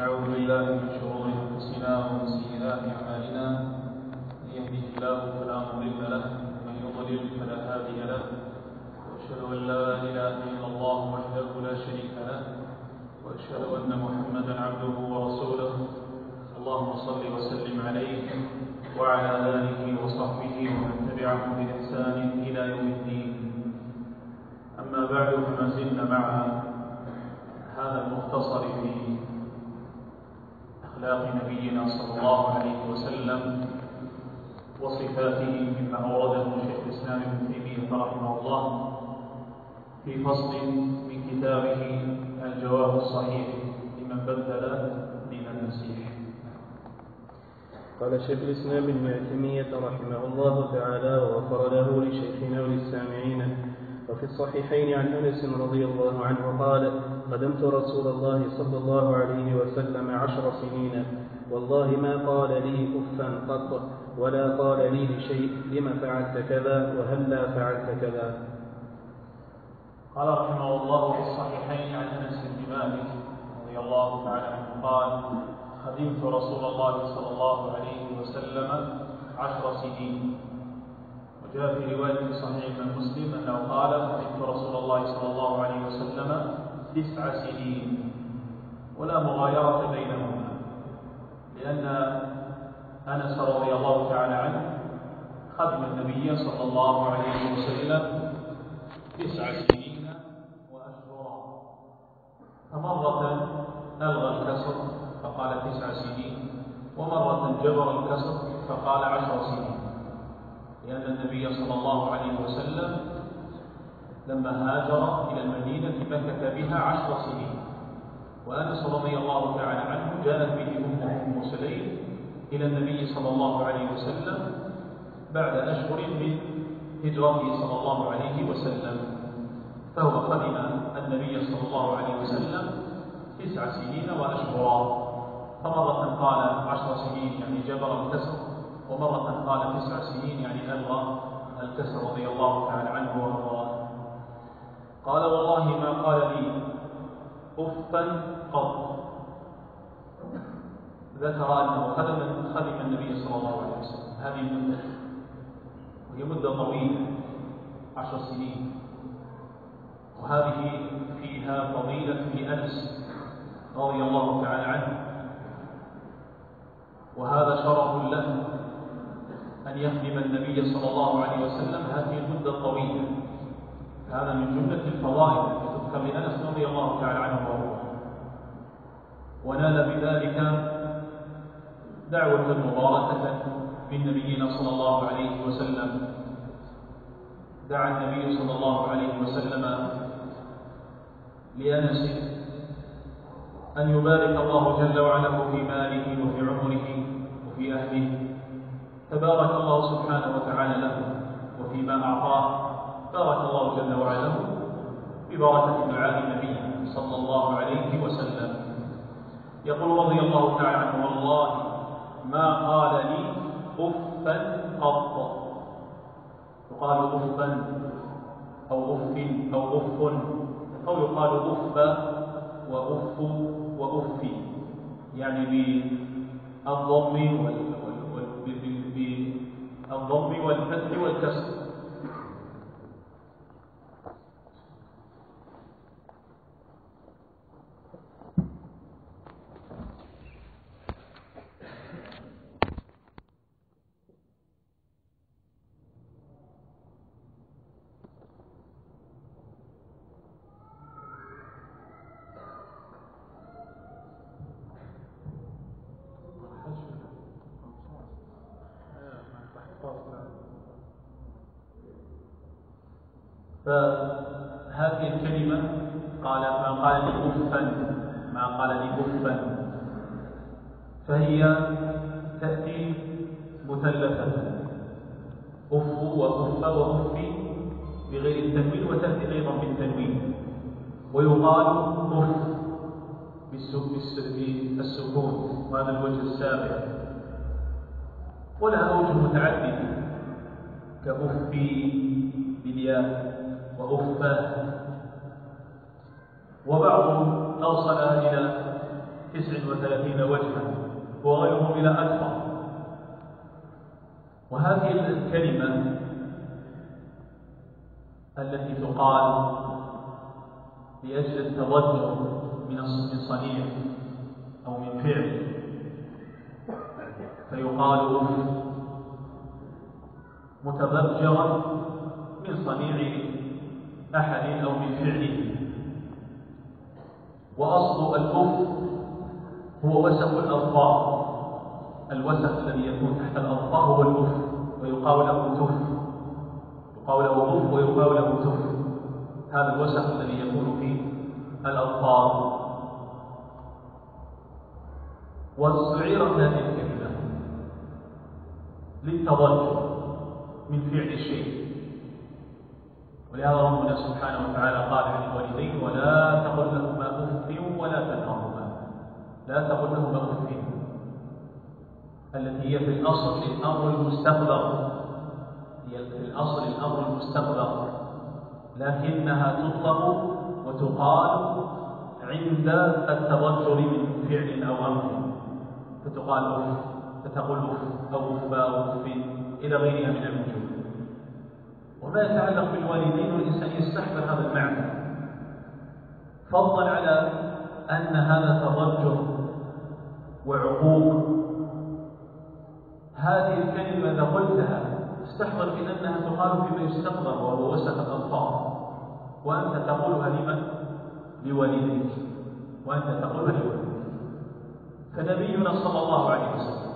ونعوذ بالله من شرور أنفسنا ومن سيئات أعمالنا. من يهده الله فلا مضل له ومن يضلل فلا هادي له. وأشهد أن لا إله إلا الله وحده لا شريك له. وأشهد أن محمدا عبده ورسوله. اللهم صل وسلم عليه وعلى آله وصحبه ومن تبعهم بإحسان إلى يوم الدين. أما بعد فما زلنا مع هذا المختصر في أخلاق نبينا صلى الله عليه وسلم وصفاته مما أورده شيخ الإسلام ابن تيمية رحمه الله في فصل من كتابه الجواب الصحيح لمن بدل دين المسيح. قال شيخ الإسلام ابن تيمية رحمه الله تعالى وغفر له لشيخنا وللسامعين وفي الصحيحين عن أنس رضي الله عنه قال خدمت رسول الله صلى الله عليه وسلم عشر سنين. والله ما قال لي افا قط ولا قال لي لشيء لم فعلت كذا؟ وهلا فعلت كذا؟ قال رحمه الله في الصحيحين عن أنس بن مالك رضي الله تعالى عنه قال خدمت رسول الله صلى الله عليه وسلم عشر سنين. وجاء في رواية صحيح مسلم أنه قال خدمت رسول الله صلى الله عليه وسلم تسع سنين ولا مغايرة بينهما لأن أنس رضي الله تعالى عنه خدم النبي صلى الله عليه وسلم تسع سنين وأشهرا فمرة ألغى الكسر فقال تسع سنين ومرة جبر الكسر فقال عشر سنين. لأن النبي صلى الله عليه وسلم لما هاجر إلى المدينة مكث بها عشر سنين. وأنس رضي الله تعالى عنه جاءت به أمه أم سليم إلى النبي صلى الله عليه وسلم بعد أشهر من هجرته صلى الله عليه وسلم. فهو قدم النبي صلى الله عليه وسلم تسع سنين وأشهرا فمرة قال عشر سنين يعني جبر الكسر ومرة قال تسع سنين يعني ألغى الكسر رضي الله تعالى عنه وأرضاه. قال والله ما قال لي أفا قط. ذكر أنه خدم خدم النبي صلى الله عليه وسلم. هذه المدة وهي مدة طويلة عشر سنين. وهذه فيها فضيلة لأنس رضي الله تعالى عنه. وهذا شرف له. أن يخدم النبي صلى الله عليه وسلم هذه المدة الطويلة. هذا من جملة الفضائل التي تذكر لأنس رضي الله تعالى عنه وارضاه ونال بذلك دعوة مباركة من نبينا صلى الله عليه وسلم. دعا النبي صلى الله عليه وسلم لأنس أن يبارك الله جل وعلا في ماله وفي عمره وفي أهله. فبارك الله سبحانه وتعالى له وفيما أعطاه بارك الله جل وعلا ببركة دعاء النبي صلى الله عليه وسلم. يقول رضي الله تعالى عنه والله ما قال لي أفا قط. يقال أفا أو أف أو أف. أو يقال أف وأف وأف يعني بالضم بالضم والفتح والكسر. فهذه الكلمة قال ما قال لي أفا ما قال لي أفا فهي تأتي مثلثة أف وأف وأف بغير التنوين وتأتي أيضا بالتنوين. ويقال أف بالسكون وهذا الوجه السابع ولها أوجه متعددة كأفي بالياء. وأفة وبعضهم أوصلها إلى تسع وثلاثين وجها وغيرهم إلى أكثر. وهذه الكلمة التي تقال لأجل التوجه من صنيع أو من فعل. فيقال متبجرا من صنيع أحد أو من فعله. وأصل الأف هو وسخ الأظفار الوسخ الذي يكون تحت الأظفار هو الأف ويقال له تف يقال له أف ويقال له تف هذا الوسخ الذي يكون في الأظفار واستعيرت هذه الكلمة للتضجر من فعل الشيء. ولهذا ربنا سبحانه وتعالى قال عن الوالدين ولا تقل لهما اف ولا تنهرهما لا تقل لهما اف التي هي في الأصل الأمر المستقبل. هي في الأصل الأمر المستقبل. لكنها تطلق وتقال عند التضجر من فعل أو أمر. فتقال اف فتقول اف أو اف إلى غيرها من الوجوه وما يتعلق بالوالدين والإنسان يستحضر هذا المعنى. فضلا على أن هذا تضجر وعقوق. هذه الكلمة إذا قلتها استحضر بأنها تقال فيما يستقبل وهو وسط الألفاظ وأنت تقولها لمن؟ لوالديك. وأنت تقولها لوالديك. فنبينا صلى الله عليه وسلم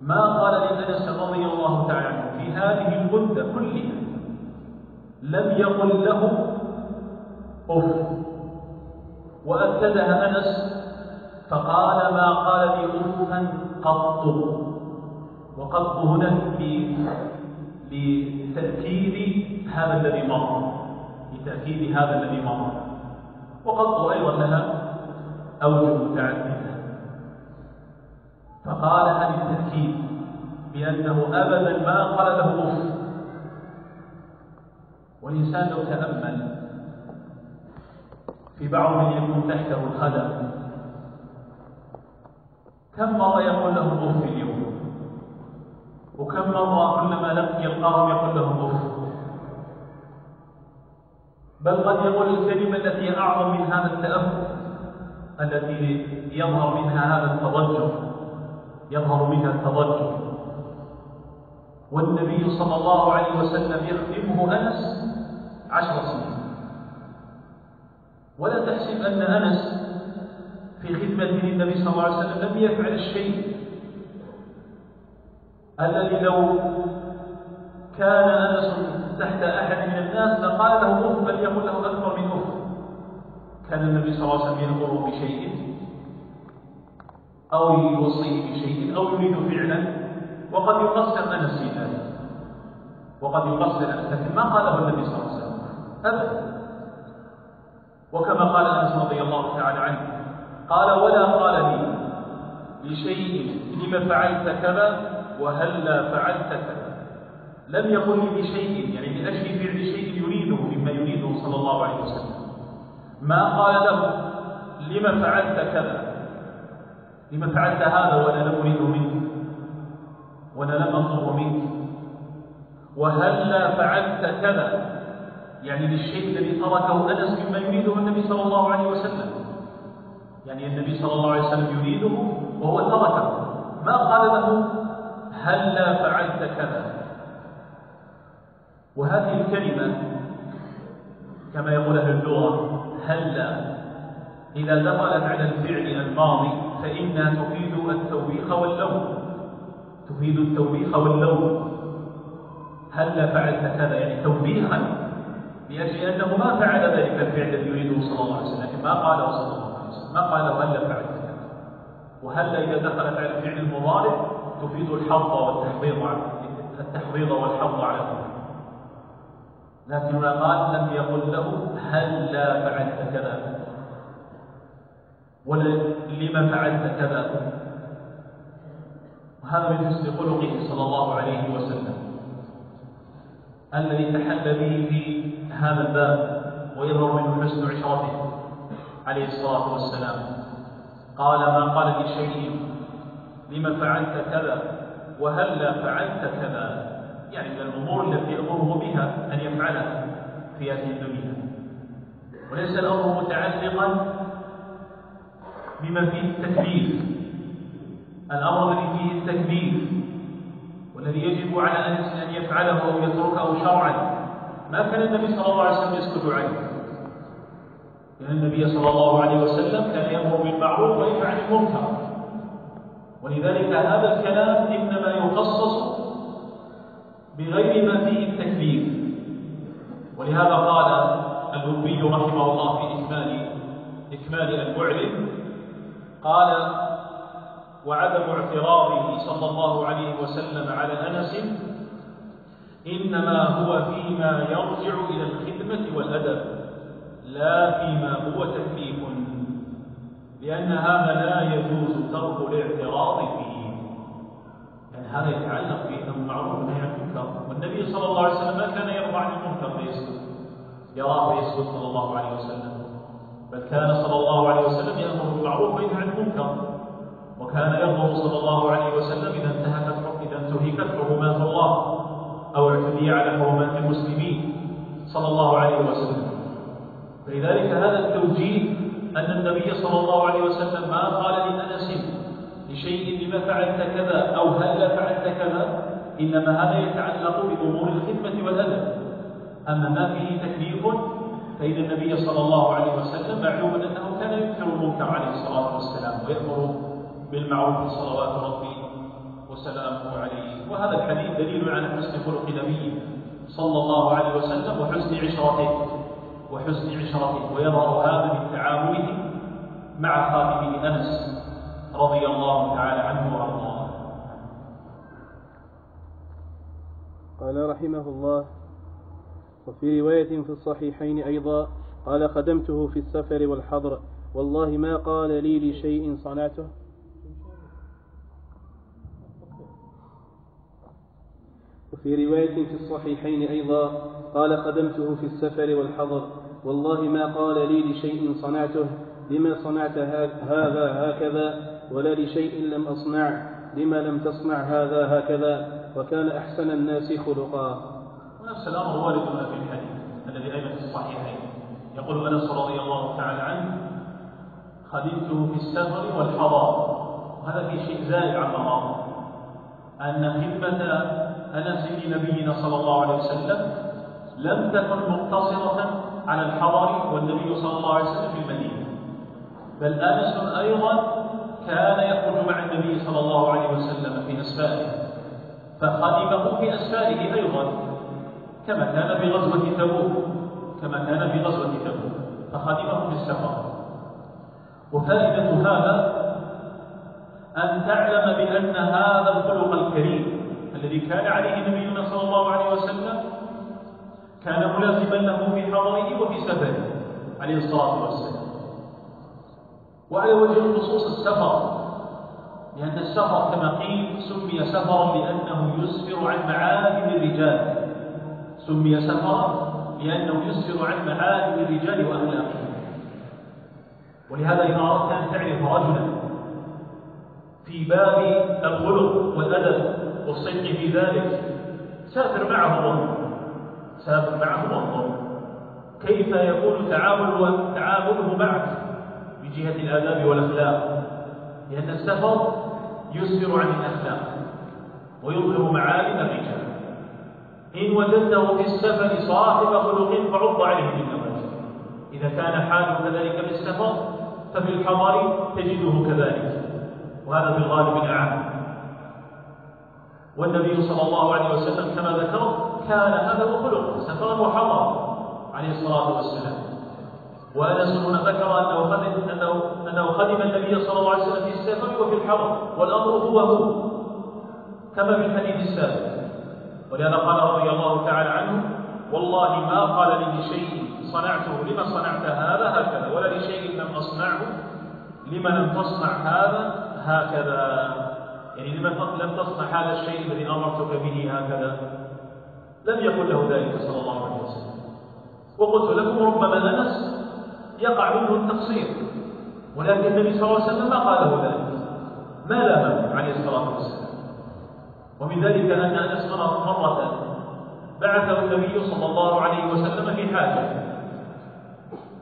ما قال لأنس رضي الله تعالى عنه؟ في هذه المدة كلها لم يقل له أف. وأكدها أنس فقال ما قال لي أفا قط. وقط هنا لتأكيد هذا الذي مر. لتأكيد هذا الذي مر. وقط أيضا لها أوجه متعددة. فقال هل التأكيد بأنه أبدا ما قال له أف والإنسان لو تأمل. في بعض من يكون تحته الخدم. كم مرة يقول لهم أف في اليوم؟ وكم مرة كلما لم يلقاهم يقول لهم أف بل قد يقول الكلمة التي أعظم من هذا التأفف التي يظهر منها هذا التضجر. يظهر منها التضجر. والنبي صلى الله عليه وسلم يخدمه أنس عشر سنين. ولا تحسب أن أنس في خدمته للنبي صلى الله عليه وسلم لم يفعل الشيء الذي لو كان أنس تحت أحد من الناس لقال له أف بل يقول له أكثر من أف كان النبي صلى الله عليه وسلم يأمر بشيء أو يوصيه بشيء أو يريد فعلا. وقد يقصر أنس في ذلك وقد يقصر أنس لكن ما قاله النبي صلى الله عليه وسلم. أبدا. وكما قال أنس رضي الله تعالى عنه قال ولا قال لي بشيء لم فعلت كذا وهلا فعلت كذا. لم يقل لي بشيء يعني لأجل فعل شيء يريده مما يريده صلى الله عليه وسلم. ما قال له لم فعلت كذا. لما فعلت هذا لم اريد منك وأنا لم اطلب منك. وهلا فعلت كذا. يعني للشيء الذي تركه أنس مما يريده النبي صلى الله عليه وسلم. يعني النبي صلى الله عليه وسلم يريده وهو تركه. ما قال له هلا فعلت كذا. وهذه الكلمة كما يقول أهل اللغة هلا. إذا دخلت على الفعل الماضي فإنها تفيد التوبيخ واللوم. تفيد التوبيخ واللوم هل فعلت كذا يعني توبيخا لأجل أنه ما فعل ذلك الفعل الذي يريده صلى الله عليه وسلم. لكن ما قاله صلى الله عليه وسلم. ما قال هل فعلت كذا وهل إذا دخلت على الفعل المضارع تفيد الحظ والتحضيض التحضيض والحظ على ذلك لكن قال لم يقل له هل لا فعلت كذا. ولا لما فعلت كذا؟ وهذا من حسن خلقه صلى الله عليه وسلم. الذي تحل به في هذا الباب ويظهر منه حسن عشرته عليه الصلاة والسلام. قال ما قال لشيء لما فعلت كذا؟ وهلا فعلت كذا؟ يعني من الأمور التي يأمره بها أن يفعلها في هذه الدنيا. وليس الأمر متعلقا بما فيه التكليف. الأمر الذي فيه التكليف والذي يجب على أنس أن يفعله أو يتركه شرعا. ما كان النبي صلى الله عليه وسلم يسكت عنه؟ لأن النبي صلى الله عليه وسلم كان يأمر بالمعروف وينهى عن المنكر. ولذلك هذا الكلام إنما يخصص بغير ما فيه التكليف ولهذا قال الأبي رحمه الله في إكمال إكمال المعلم قال وعدم اعتراضه صلى الله عليه وسلم على أنس إنما هو فيما يرجع إلى الخدمة والأدب لا فيما هو تكليف لأن هذا لا يجوز ترك الاعتراض فيه. يعني هذا يتعلق بأمر المعروف والنهي عن المنكر والنبي صلى الله عليه وسلم ما كان يرضى عن المنكر فيسكت يراه فيسكت صلى الله عليه وسلم. بل كان صلى الله عليه وسلم يأمر بالمعروف وينهى عن المنكر. وكان يغضب صلى الله عليه وسلم إذا انتهكت إذا انتهكت حرمات الله أو اعتدي على حرمات المسلمين صلى الله عليه وسلم. فلذلك هذا التوجيه أن النبي صلى الله عليه وسلم ما قال لأنس لشيء لما فعلت كذا أو هل فعلت كذا إنما هذا يتعلق بأمور الخدمة والأدب أما ما فيه تكليف فإن النبي صلى الله عليه وسلم معلوم أنه كان ينكر المنكر عليه الصلاة والسلام ويأمر بالمعروف صلوات ربي وسلامه عليه. وهذا الحديث دليل على حسن خلق نبيه صلى الله عليه وسلم وحسن عشرته وحسن عشرته. ويظهر هذا من تعامله مع خادمه أنس رضي الله تعالى عنه وأرضاه. قال رحمه الله وفي رواية في الصحيحين أيضا قال خدمته في السفر والحضر. والله ما قال لي لشيء صنعته. وفي رواية في الصحيحين أيضا قال خدمته في السفر والحضر والله ما قال لي لشيء صنعته لما صنعت هذا هكذا ولا لشيء لم أصنع لما لم تصنع هذا هكذا وكان أحسن الناس خلقا. ونفس الأمر وارد في الحديث الذي أيضا في الصحيحين. يقول أنس رضي الله تعالى عنه خدمته في السفر والحضر وهذا في شيء زائد عن أن خدمة أنس لنبينا صلى الله عليه وسلم لم تكن مقتصرة على الحضر والنبي صلى الله عليه وسلم في المدينة. بل أنس أيضا كان يخرج مع النبي صلى الله عليه وسلم في أسفاره فخدمه في أسفاره أيضا كما كان في غزوة تبوك كما كان في غزوة تبوك فخدمه في السفر. وفائدة هذا أن تعلم بأن هذا الخلق الكريم الذي كان عليه نبينا صلى الله عليه وسلم كان ملازما له في حضره وفي سفره عليه الصلاة والسلام. وعلى وجه الخصوص السفر لأن السفر كما قيل سمي سفرا لأنه يسفر عن معالم الرجال. سمي سفرا لأنه يسفر عن معالم الرجال وأخلاقهم ولهذا إذا أردت أن تعرف رجلا في باب الخلق والأدب والصدق في ذلك. سافر معه وانظر سافر معه وانظر كيف يكون تعامل تعامله معك؟ جهة الآداب والأخلاق. لأن السفر يسفر عن الأخلاق ويظهر معالم الرجال. إن وجدته في السفر صاحب خلق فعض عليه بالنواجذ إذا كان حاله كذلك في السفر ففي الحضر تجده كذلك. وهذا في الغالب الأعم والنبي صلى الله عليه وسلم كما ذكر كان هذا هو خلقه سفرا وحضرا عليه الصلاة والسلام. وأنس هنا ذكر أنه خدم انه أنه خدم النبي صلى الله عليه وسلم في السفر وفي الحرم والأمر هو هو كما في الحديث السابق. ولهذا قال رضي الله تعالى عنه والله ما قال لي لشيء صنعته لما صنعت هذا هكذا ولا لشيء لم أصنعه لما لم تصنع هذا هكذا. يعني لما لم تصنع هذا الشيء الذي أمرتك به هكذا. لم يقل له ذلك صلى الله عليه وسلم. وقلت لكم ربما انس يقع منه التقصير. ولكن النبي صلى الله عليه وسلم ما قال له ذلك. ما لامه عليه الصلاة والسلام. ومن ذلك أن أنس مرة بعثه النبي صلى الله عليه وسلم في حاجة.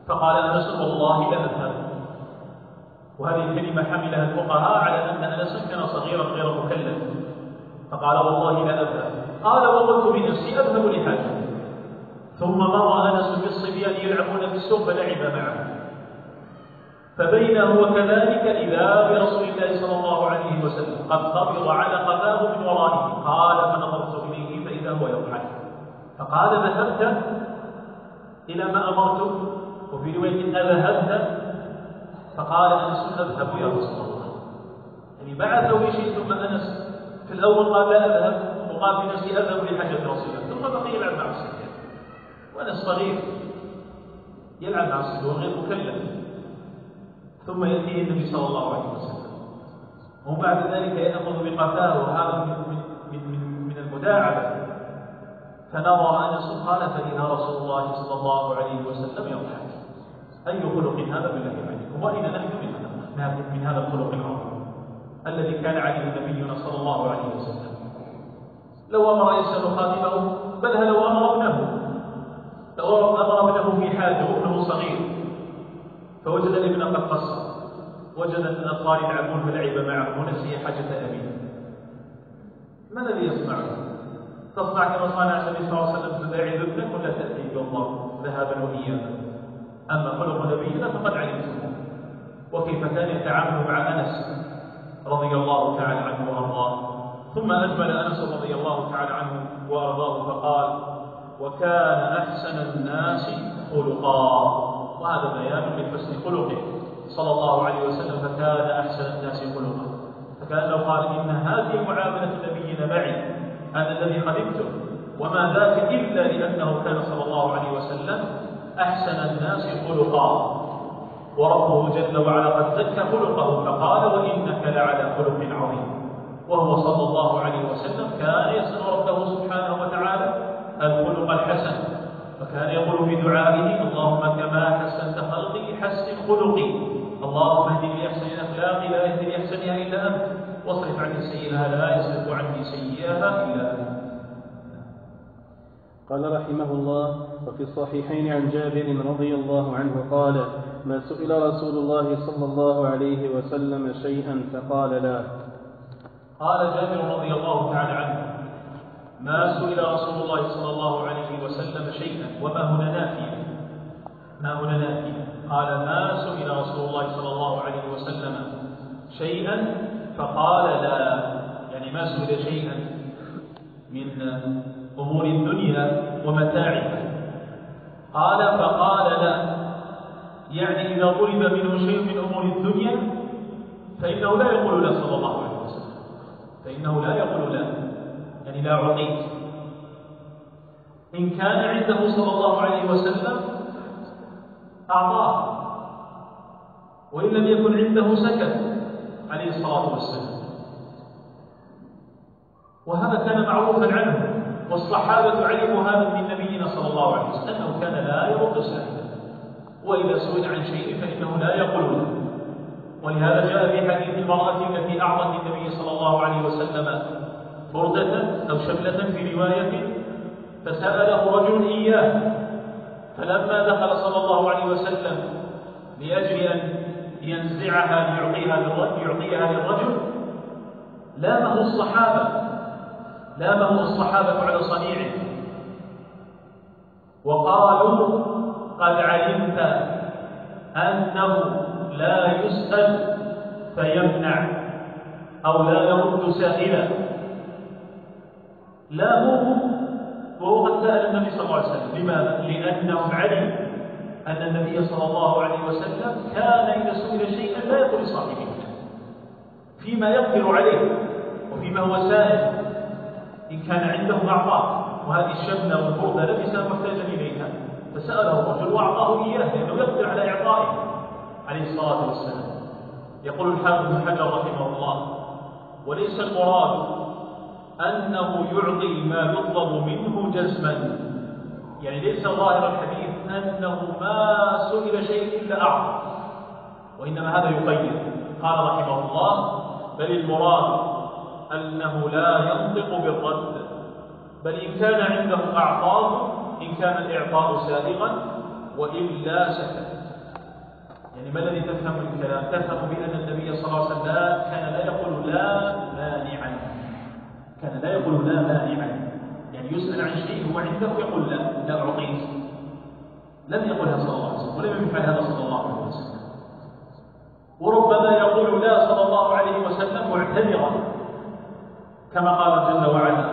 فقال أنس والله لا أذهب وهذه الكلمة حملها الفقهاء على أن أنس كان صغيرا غير مكلف. فقال والله لا أذهب قال وقلت بنفسي أذهب لحاجة. ثم مر أنس بالصبيان يلعبون في السوق فلعب معه. فبين هو كذلك إذا برسول الله صلى الله عليه وسلم. قد قبض على قفاه من ورائه. قال فنظرت إليه فإذا هو يضحك. فقال ذهبت إلى ما أمرتك وفي رواية أذهبت فقال أنس أذهب يا رسول الله. يعني بعثه بشيء ثم أنس في الأول قال لا أذهب. وقال بنفسي أذهب لحاجة رسول الله. ثم بقي يلعب مع الصبيان وأنس صغير. يلعب مع الصبيان وغير مكلف. ثم يأتيه النبي صلى الله عليه وسلم. وبعد ذلك يأخذ بقفاه وهذا من, من, من, من المداعبة. فنظر أنس قال فإذا رسول الله صلى الله عليه وسلم يضحك. أي خلق هذا بالله عليكم وأين نحن من هذا من هذا الخلق العظيم. الذي كان عليه نبينا صلى الله عليه وسلم. لو أمر يسأل خادمه بل لو أمر ابنه لو أمر ابنه في حاجة وابنه صغير فوجد الابن قد قصر وجد الأطفال يلعبون فلعب معه ونسي حاجة أبيه. ما الذي يصنع تصنع كما صنع النبي صلى الله عليه وسلم تداعي ابنك ولا تأتي بالله ذهابا وإيابا. أما خلق نبينا فقد علمته وكيف كان يتعامل مع أنس رضي الله تعالى عنه وأرضاه. ثم أجمل أنس رضي الله تعالى عنه وأرضاه فقال وكان أحسن الناس خلقا. وهذا بيان لحسن خلقه. صلى الله عليه وسلم فكان أحسن الناس خلقا. فكأن لو قال إن هذه معاملة نبينا معي أنا الذي خدمته وما ذاك إلا لأنه كان صلى الله عليه وسلم أحسن الناس خلقا. وربه جل وعلا قد زكى خلقه فقال وإنك لعلى خلق عظيم. وهو صلى الله عليه وسلم كان يسأل ربه سبحانه وتعالى الخلق الحسن؟ فكان يقول في دعائه اللهم كما حسنت خلقي حسن خلقي. اللهم اهدني لأحسن الاخلاق لا يهدي لاحسنها إلا أنت. واصرف عني سيئها لا يصرف عني سيئها إلا أنت. قال رحمه الله وفي الصحيحين عن جابر رضي الله عنه قال ما سئل رسول الله صلى الله عليه وسلم شيئا فقال لا. قال جابر رضي الله تعالى عنه ما سئل رسول الله صلى الله عليه وسلم شيئا وما هنا نافيا ما هنا نافيا قال ما سئل رسول الله صلى الله عليه وسلم شيئا فقال لا. يعني ما سئل شيئا من أمور الدنيا ومتاعها. قال فقال لا. يعني إذا طلب منه شيء من أمور الدنيا فإنه لا يقول لا صلى الله عليه وسلم. فإنه لا يقول لا. يعني لا أعطيك إن كان عنده صلى الله عليه وسلم أعطاه. وإن لم يكن عنده سكت عليه الصلاة والسلام. وهذا كان معروفا عنه. والصحابة علموا هذا من نبينا صلى الله عليه وسلم أنه كان لا يرد سائلا وإذا سئل عن شيء فإنه لا يقول له. ولهذا جاء في حديث المرأة التي أعطت النبي صلى الله عليه وسلم بردة أو شملة في رواية فسأله رجل إياه فلما دخل صلى الله عليه وسلم لأجل أن ينزعها ليعطيها للرجل يعطيها للرجل لامه الصحابة. لامه الصحابة على صنيعه. وقالوا قد علمت أنه لا يسأل فيمنع أو لا يرد سائلا. لاموه وهو قد سأل النبي صلى الله عليه وسلم. لماذا؟ لأنهم علموا أن النبي صلى الله عليه وسلم كان إذا سئل شيئا لا يقول لصاحبه فيما يقدر عليه وفيما هو سائل. إن كان عنده أعطاه وهذه الشملة والبردة يكن محتاجا إليها. فسأله الرجل وأعطاه إياه لأنه يقدر على إعطائه. عليه الصلاة والسلام. يقول الحافظ بن حجر رحمه الله وليس المراد أنه يعطي ما يطلب منه جزما. يعني ليس ظاهر الحديث أنه ما سئل شيء إلا أعطى. وإنما هذا يقيد. قال رحمه الله بل المراد أنه لا ينطق بالرد. بل إن كان عنده أعطاه إن كان الإعطاء سائغا وإلا سكت يعني ما الذي تفهم من الكلام؟ تفهم بأن النبي صلى الله عليه وسلم كان لا يقول لا مانعا. كان لا يقول لا مانعا. يعني يسأل عن شيء هو عنده يقول لا لا أعطيك لم يقلها صلى الله عليه وسلم ولم يفعل هذا صلى الله عليه وسلم. وربما يقول لا صلى الله عليه وسلم معتذرا. كما قال جل وعلا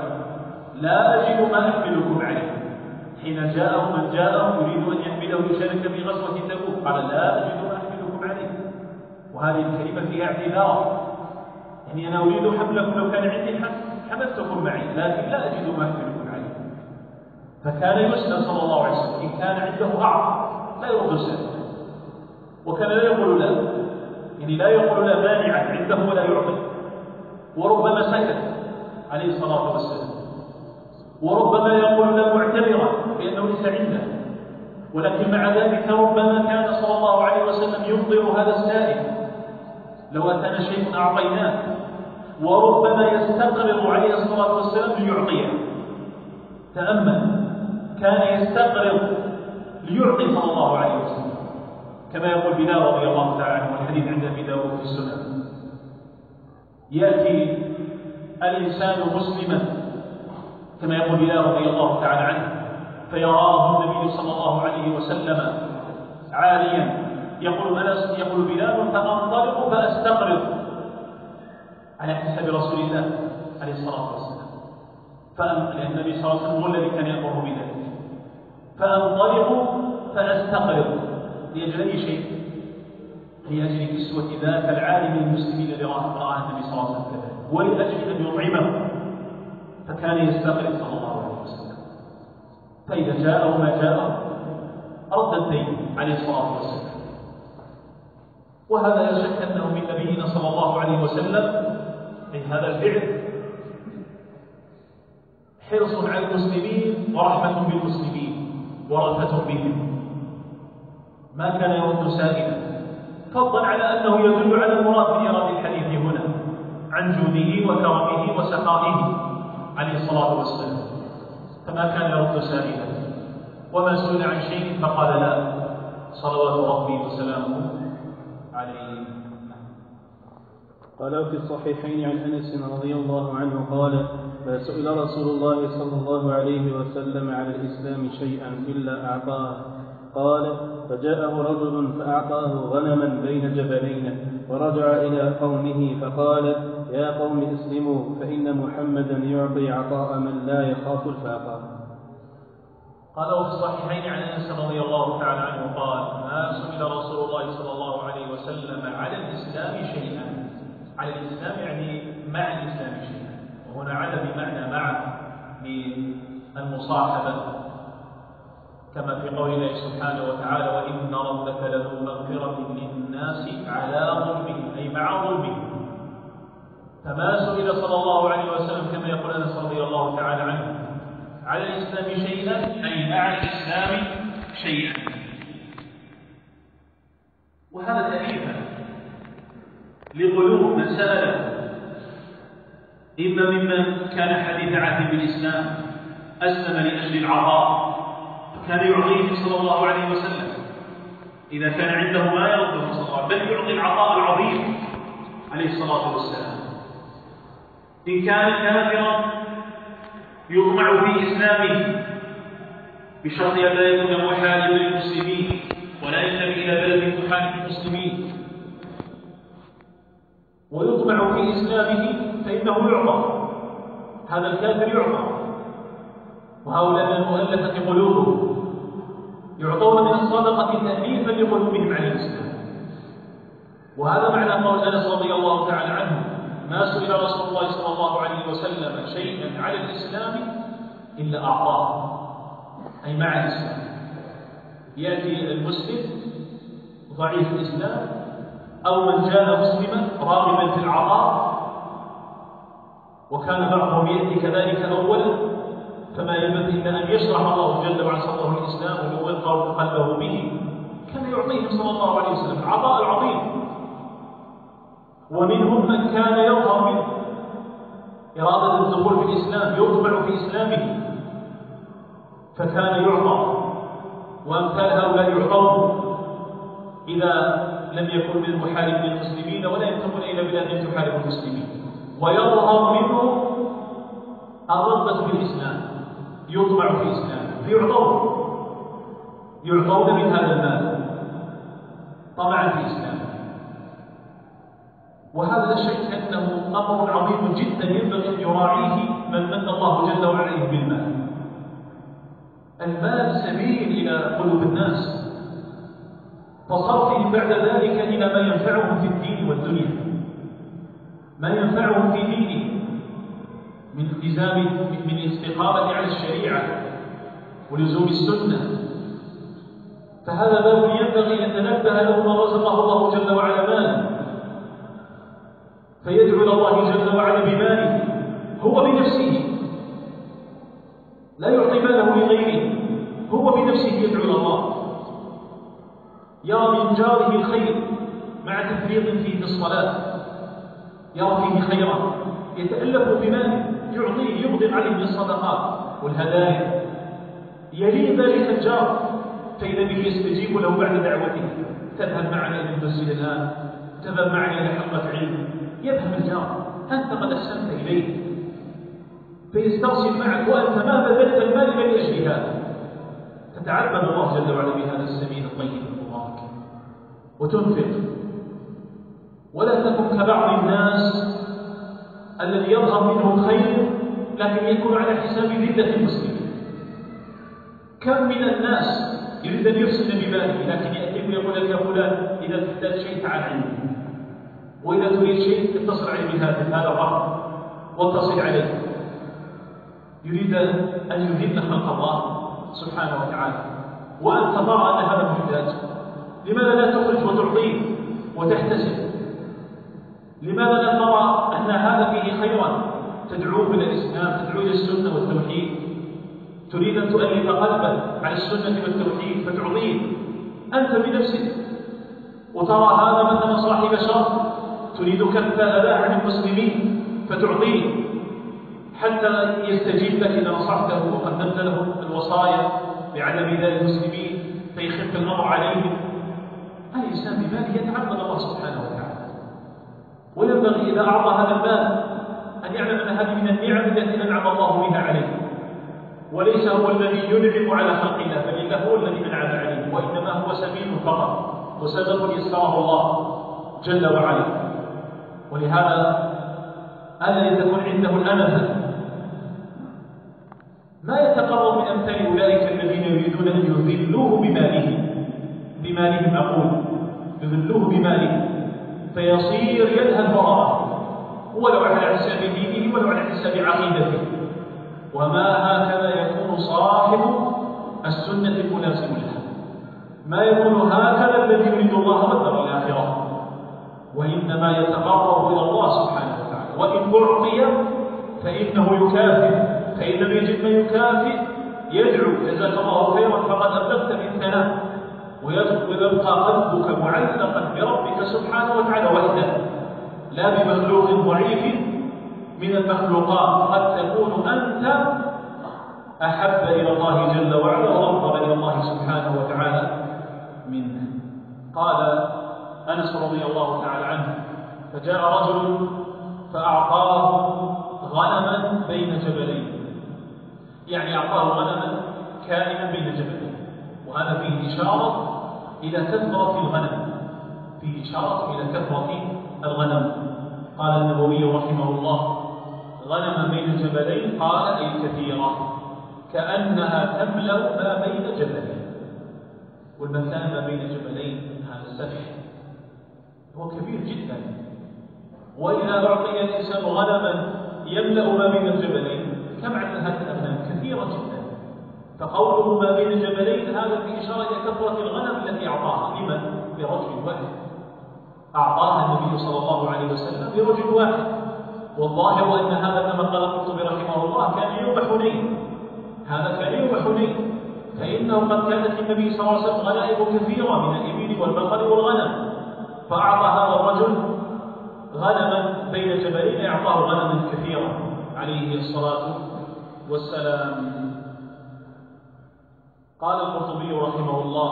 لا أجد ما أحملكم عليه. حين جاءه من جاءه يريد أن يحمله ليشارك في غزوة تبوك. قال لا أجد ما أحملكم عليه. وهذه الكلمة فيها اعتذار. يعني أنا أريد حملكم لو كان عندي حمل حملتكم معي لكن لا أجد ما أحملكم عليه. فكان يسأل صلى الله عليه وسلم إن كان عنده أعظم لا يرد السؤال وكان لا يقول لا يعني لا يقول لا مانعا عنده ولا يعطي وربما سكت. عليه الصلاة والسلام. وربما يقول لا معتبرا بأنه ليس عنده. ولكن مع ذلك ربما كان صلى الله عليه وسلم ينظر هذا السائل. لو أتانا شيء أعطيناه. وربما يستقرض عليه الصلاة والسلام ليعطيه. تأمل. كان يستقرض ليعطي صلى الله عليه وسلم. كما يقول بلال رضي الله تعالى عنه والحديث عند أبي داود في السنن. يأتي الإنسان مسلما كما يقول بلال رضي الله تعالى عنه فيراه النبي صلى الله عليه وسلم عاليا. يقول انس يقول بلال فأنطلق فأستقرض على حساب رسول الله عليه الصلاة والسلام. لأن النبي صلى الله عليه وسلم هو الذي كان يامره بذلك. فأنطلق فأستقرض لأجل أي شيء؟ لأجل كسوة ذاك العالم المسلمين الذي راه النبي صلى الله عليه وسلم. ولأجل أن يطعمه. فكان يستقرض صلى الله عليه وسلم. فإذا جاءه ما جاءه رد الدين عليه الصلاة والسلام. وهذا لا شك أنه من نبينا صلى الله عليه وسلم من هذا الفعل. حرص على المسلمين ورحمة بالمسلمين ورأفة بهم. ما كان يرد سائلا. فضلا على أنه يدل على المراد من إيراد الحديث هنا. عن جوده وكرمه وسخائه عليه الصلاة والسلام. فما كان يرد سائلا وما سئل عن شيء فقال لا. صلوات ربي وسلامه عليه. قال في الصحيحين عن أنس رضي الله عنه قال ما سئل رسول الله صلى الله عليه وسلم على الإسلام شيئا إلا أعطاه. قال فجاءه رجل فأعطاه غنما بين جبلين ورجع إلى قومه فقال يا قوم اسلموا فإن محمدا يعطي عطاء من لا يخاف الفاقة. قال وفي الصحيحين عن أنس رضي الله تعالى عنه قال ما سئل رسول الله صلى الله عليه وسلم على الإسلام شيئا. على الإسلام يعني مع الإسلام شيئا. وهنا على بمعنى مع للمصاحبه كما في قول الله سبحانه وتعالى وإن ربك لذو مغفرة للناس على ظلمهم أي مع ظلمهم. فما سئل صلى الله عليه وسلم كما يقول أنس رضي الله تعالى عنه. على الإسلام شيئا؟ أي مع الإسلام شيئا. وهذا تأليفا لقلوب من سأله إما ممن كان حديث عهد بالإسلام أسلم لأجل العطاء كان يعطيه صلى الله عليه وسلم. إذا كان عنده ما يرده صلى الله عليه وسلم بل يعطي العطاء العظيم عليه الصلاة والسلام. إن كان كافرا يطمع في إسلامه بشرط أن لا يكون محاربا للمسلمين ولا ينتمي إلى بلد تحارب المسلمين. ويطمع في إسلامه فإنه يعطى هذا الكافر يعطى وهؤلاء المؤلفة قلوبهم يعطون من الصدقة تأليفا لقلوبهم على الإسلام. وهذا معنى قول أنس رضي الله تعالى عنه ما سئل رسول الله صلى الله عليه وسلم شيئا على الإسلام إلا أعطاه. أي مع الإسلام. يأتي المسلم ضعيف الإسلام أو من جاء مسلما راغبا في العطاء وكان بعضهم يأتي كذلك أولا فما ينبغي إلا أن يشرح الله جل وعلا صدره الإسلام ويوقظ قلبه به كان يعطيه صلى الله عليه وسلم. العطاء العظيم. ومنهم من كان يظهر منه. إرادة الدخول في الإسلام يطمع في إسلامه. فكان يعطى وأمثال هؤلاء يعطون إذا لم يكن من المحاربين المسلمين ولا ينتمون إلى بلاد تحارب المسلمين. ويظهر منه الرغبة في الإسلام. يطمع في الإسلام فيعطون يعطون من هذا المال. طمعا في الإسلام وهذا لا شك أنه أمر عظيم جدا ينبغي أن يراعيه من من الله جل وعلا بالمال. المال سبيل إلى قلوب الناس. فصرفهم بعد ذلك إلى ما ينفعهم في الدين والدنيا. ما ينفعهم في دينهم من التزام من الاستقامة على الشريعة ولزوم السنة. فهذا باب ينبغي أن نتنبه له من رزقه الله جل وعلا مالا. فيدعو إلى الله جل وعلا بماله هو بنفسه. لا يعطي ماله لغيره هو بنفسه يدعو إلى الله. يرى من جاره الخير مع تفريط فيه في الصلاة. يرى فيه خيرا يتألف بماله يعطيه يبغض عليه بالصدقات والهدايا. يلي ذلك الجار فإذا به يستجيب له بعد دعوته. تذهب معنا إلى المسجد الآن تذهب معنا إلى حلقة علم. يذهب الجار. أنت قد أحسنت إليه. فيسترسل معك وأنت ما بذلت المال من أجل هذا تتعبد الله جل وعلا بهذا السبيل الطيب المبارك. وتنفق. ولا تكن كبعض الناس الذي يظهر منه الخير لكن يكون على حساب ذلة المسلمين. كم من الناس يريد أن يفسد بماله لكن يأتيك ويقول لك يا فلان إذا تحتاج شيء تعال عندي وإذا تريد شيء اتصل عليه بهذا هذا الرقم واتصل عليه. يريد أن يذل خلق الله سبحانه وتعالى. وأنت ترى أن هذا محتاج. لماذا لا تخرج وتعطيه وتحتسب؟ لماذا لا ترى أن هذا فيه خيرا تدعوه إلى الإسلام تدعوه إلى السنة والتوحيد؟ تريد أن تؤلف قلبا على السنة والتوحيد فتعطيه أنت بنفسك. وترى هذا مثلا صاحب شر. تريد كف أذاه عن المسلمين فتعطيه حتى يستجيب لك إذا نصحته وقدمت له الوصايا بعدم ذلك المسلمين فيخف الأمر عليهم. الإنسان بماله يتعبد الله سبحانه وتعالى. وينبغي إذا أعطى هذا المال أن يعلم أن هذه من النعم التي أنعم الله بها عليه. وليس هو الذي ينعم على خلق الله بل إنه هو الذي أنعم عليه وإنما هو سبيل فقط وسبب يسره الله جل وعلا. ولهذا ألا تكون عنده الأمل. ما يتقرب من أمثال أولئك الذين يريدون أن يذلوه بمالهم بمالهم أقول. يذلوه بمالهم فيصير يذهب وراءه. ولو على حساب دينه ولو على حساب عقيدته. وما هكذا يكون صاحب السنة الملازم لها ما يكون هكذا الذي يريد الله والدار الآخرة. وإنما يتقرب إلى الله سبحانه وتعالى. وإن أعطي فإنه يكافئ. فإن لم يجد من يكافئ يدعو. جزاك الله خيرا. فقد أبلغت بالثناء ويبقى قلبك معلقا بربك سبحانه وتعالى وحده. لا بمخلوق ضعيف من المخلوقات. قد تكون أنت أحب إلى الله جل وعلا وأفضل إلى الله سبحانه وتعالى منه. قال أنس رضي الله تعالى عنه فجاء رجل فأعطاه غنما بين جبلين. يعني أعطاه غنما كائنا بين جبلين وهذا فيه إشارة إلى كثرة الغنم. فيه إشارة إلى كثرة الغنم. قال النووي رحمه الله غنم بين جبلين؟ قال أي كثيرة. كأنها تملأ ما بين جبلين. والمكان ما بين جبلين هذا السفح هو كبير جدا. وإذا أعطي الإنسان غنما يملأ ما بين الجبلين. كم عدد هذه الأغنام كثيرة جدا. فقوله ما بين جبلين هذا في إشارة إلى كثرة الغنم التي أعطاها. لمن؟ لرجل واحد. أعطاها النبي صلى الله عليه وسلم لرجل واحد. والظاهر أن هذا كما قال القرطبي رحمه الله كان يوم حنين. هذا كان يوم حنين. فإنه قد كانت للنبي صلى الله عليه وسلم غنائم كثيرة من الإبل والبقر والغنم. فأعطى هذا الرجل غنما بين جبلين أعطاه غنما كثيرا عليه الصلاة والسلام. قال القرطبي رحمه الله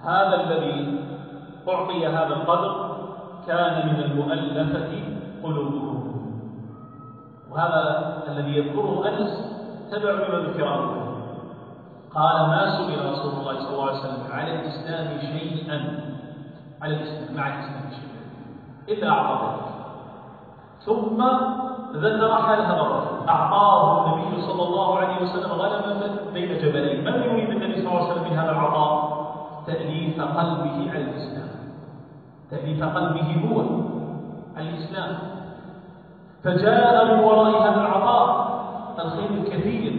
هذا الذي أعطي هذا القدر كان من المؤلفة قلوبهم. وهذا الذي يذكره أنس تبع لما ذكر قال ما سئل رسول الله صلى الله عليه وسلم على الإسلام شيئا؟ على الإسلام مع الإسلام شيئا إلا ذلك. ثم ذكر حال هذا الرجل أعطاه النبي صلى الله عليه وسلم غنما بين جبلين. من يريد النبي صلى الله عليه وسلم من هذا العطاء؟ تأليف قلبه على الإسلام. تأليف قلبه هو على الإسلام. فجاء من وراء هذا العطاء الخير الكثير.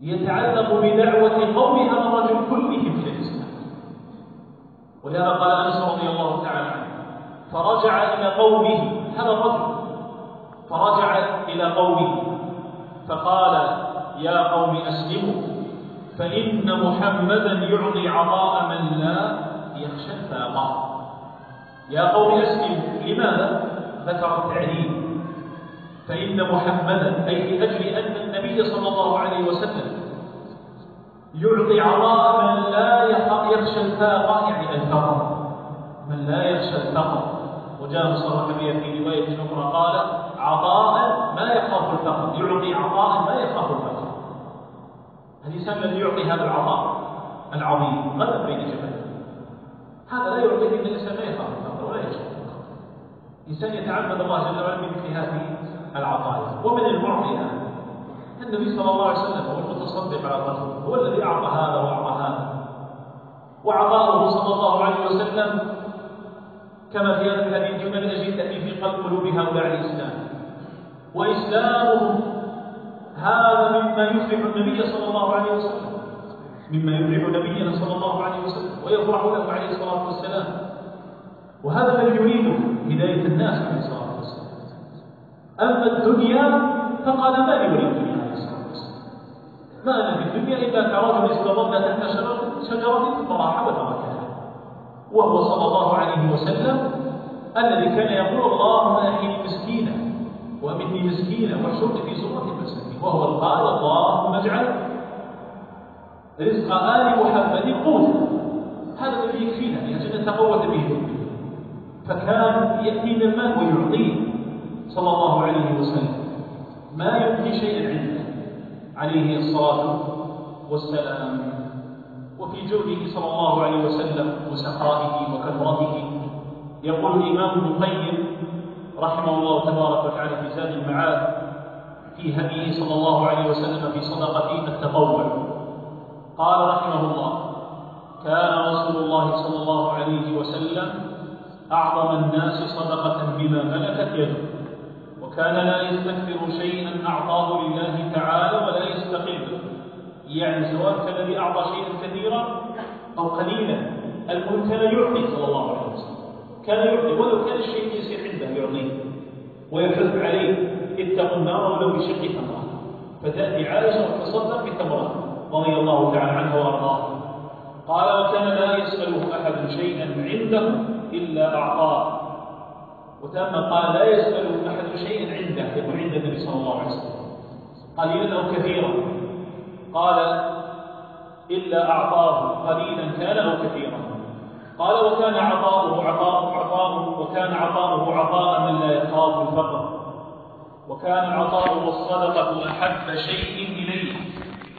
يتعلق بدعوة قوم هذا الرجل كلهم الإسلام ولهذا قال أنس رضي الله تعالى عنه فرجع إلى قومه. هذا الرجل. فرجع إلى قومه. فقال يا قوم أسلموا فإن محمدا يعطي عطاء من لا يخشى الفاقة. يا قوم أسلموا. لماذا؟ ذكر التعليم فإن محمدا أي لأجل أن النبي صلى الله عليه وسلم يعطي عطاء من لا يخشى الفاقة يعني الفقر. من لا يخشى الفقر. وجاء مصرح به في رواية أخرى قال عطاء ما يخاف الفقر. يعطي عطاء ما يخاف الفقر. الإنسان الذي يعطي هذا العطاء العظيم؟ غدا بين جبلين هذا لا يعطيه إلا الإنسان لا يخاف الفقر ولا يخشى الفقر. إنسان يتعبد الله جل وعلا بمثل هذه العطايا ومن المعطي النبي صلى الله عليه وسلم هو المتصدق على الرجل هو الذي أعطى هذا وأعطى هذا. وعطاؤه صلى الله عليه وسلم كما في هذا الحديث من أجل تأتي في قلوب هؤلاء الإسلام. وإسلامهم هذا مما يفرح النبي صلى الله عليه وسلم. مما يفرح نبينا صلى الله عليه وسلم ويفرح له عليه الصلاة والسلام. وهذا الذي يريده هداية الناس عليه الصلاة والسلام. أما الدنيا فقال ما لي ما أنا في الدنيا إلا كرجل استظل تحت شجرة فراح وتركها وهو صلى الله عليه وسلم الذي كان يقول اللهم أحيني مسكينا وأمتني مسكينا واحشرني في زمرة المساكين وهو قال اللهم اجعل رزق آل محمد قوت. هذا الذي يكفينا لأجل نتقوت به. فكان يأتينا المال ويعطيه صلى الله عليه وسلم. ما يبقي شيئا عنده عليه الصلاة والسلام. وفي جوده صلى الله عليه وسلم وسخائه وكثرته يقول الإمام ابن القيم رحمه الله تبارك وتعالى في زاد المعاد في هديه صلى الله عليه وسلم في صدقة التطوع قال رحمه الله كان رسول الله صلى الله عليه وسلم أعظم الناس صدقة بما ملكت يده. وكان لا يستكثر شيئا أعطاه لله تعالى ولا يستقل يعني سواء كان الذي أعطى شيئا كثيرا أو قليلا المهم كان يعطي صلى الله عليه وسلم. كان يعطي ولو كان الشيء يصير عنده يعطيه ويحث عليه. اتقوا النار ولو بشق تمرة فتأتي عائشة وتصدق بتمرة رضي الله تعالى عنها وأرضاها. قال وكان لا يسأله أحد شيئا عنده إلا أعطاه. وتم قال لا يسأل أحد شيئا عنده يكون عند النبي صلى الله عليه وسلم. قليلا أو كثيرا. قال إلا أعطاه. قليلا كان أو كثيرا. قال وكان عطاؤه عطاء عطاء وكان عطاؤه عطاء من لا يخاف الفقر. وكان عطاؤه الصدقة أحب شيء إليه.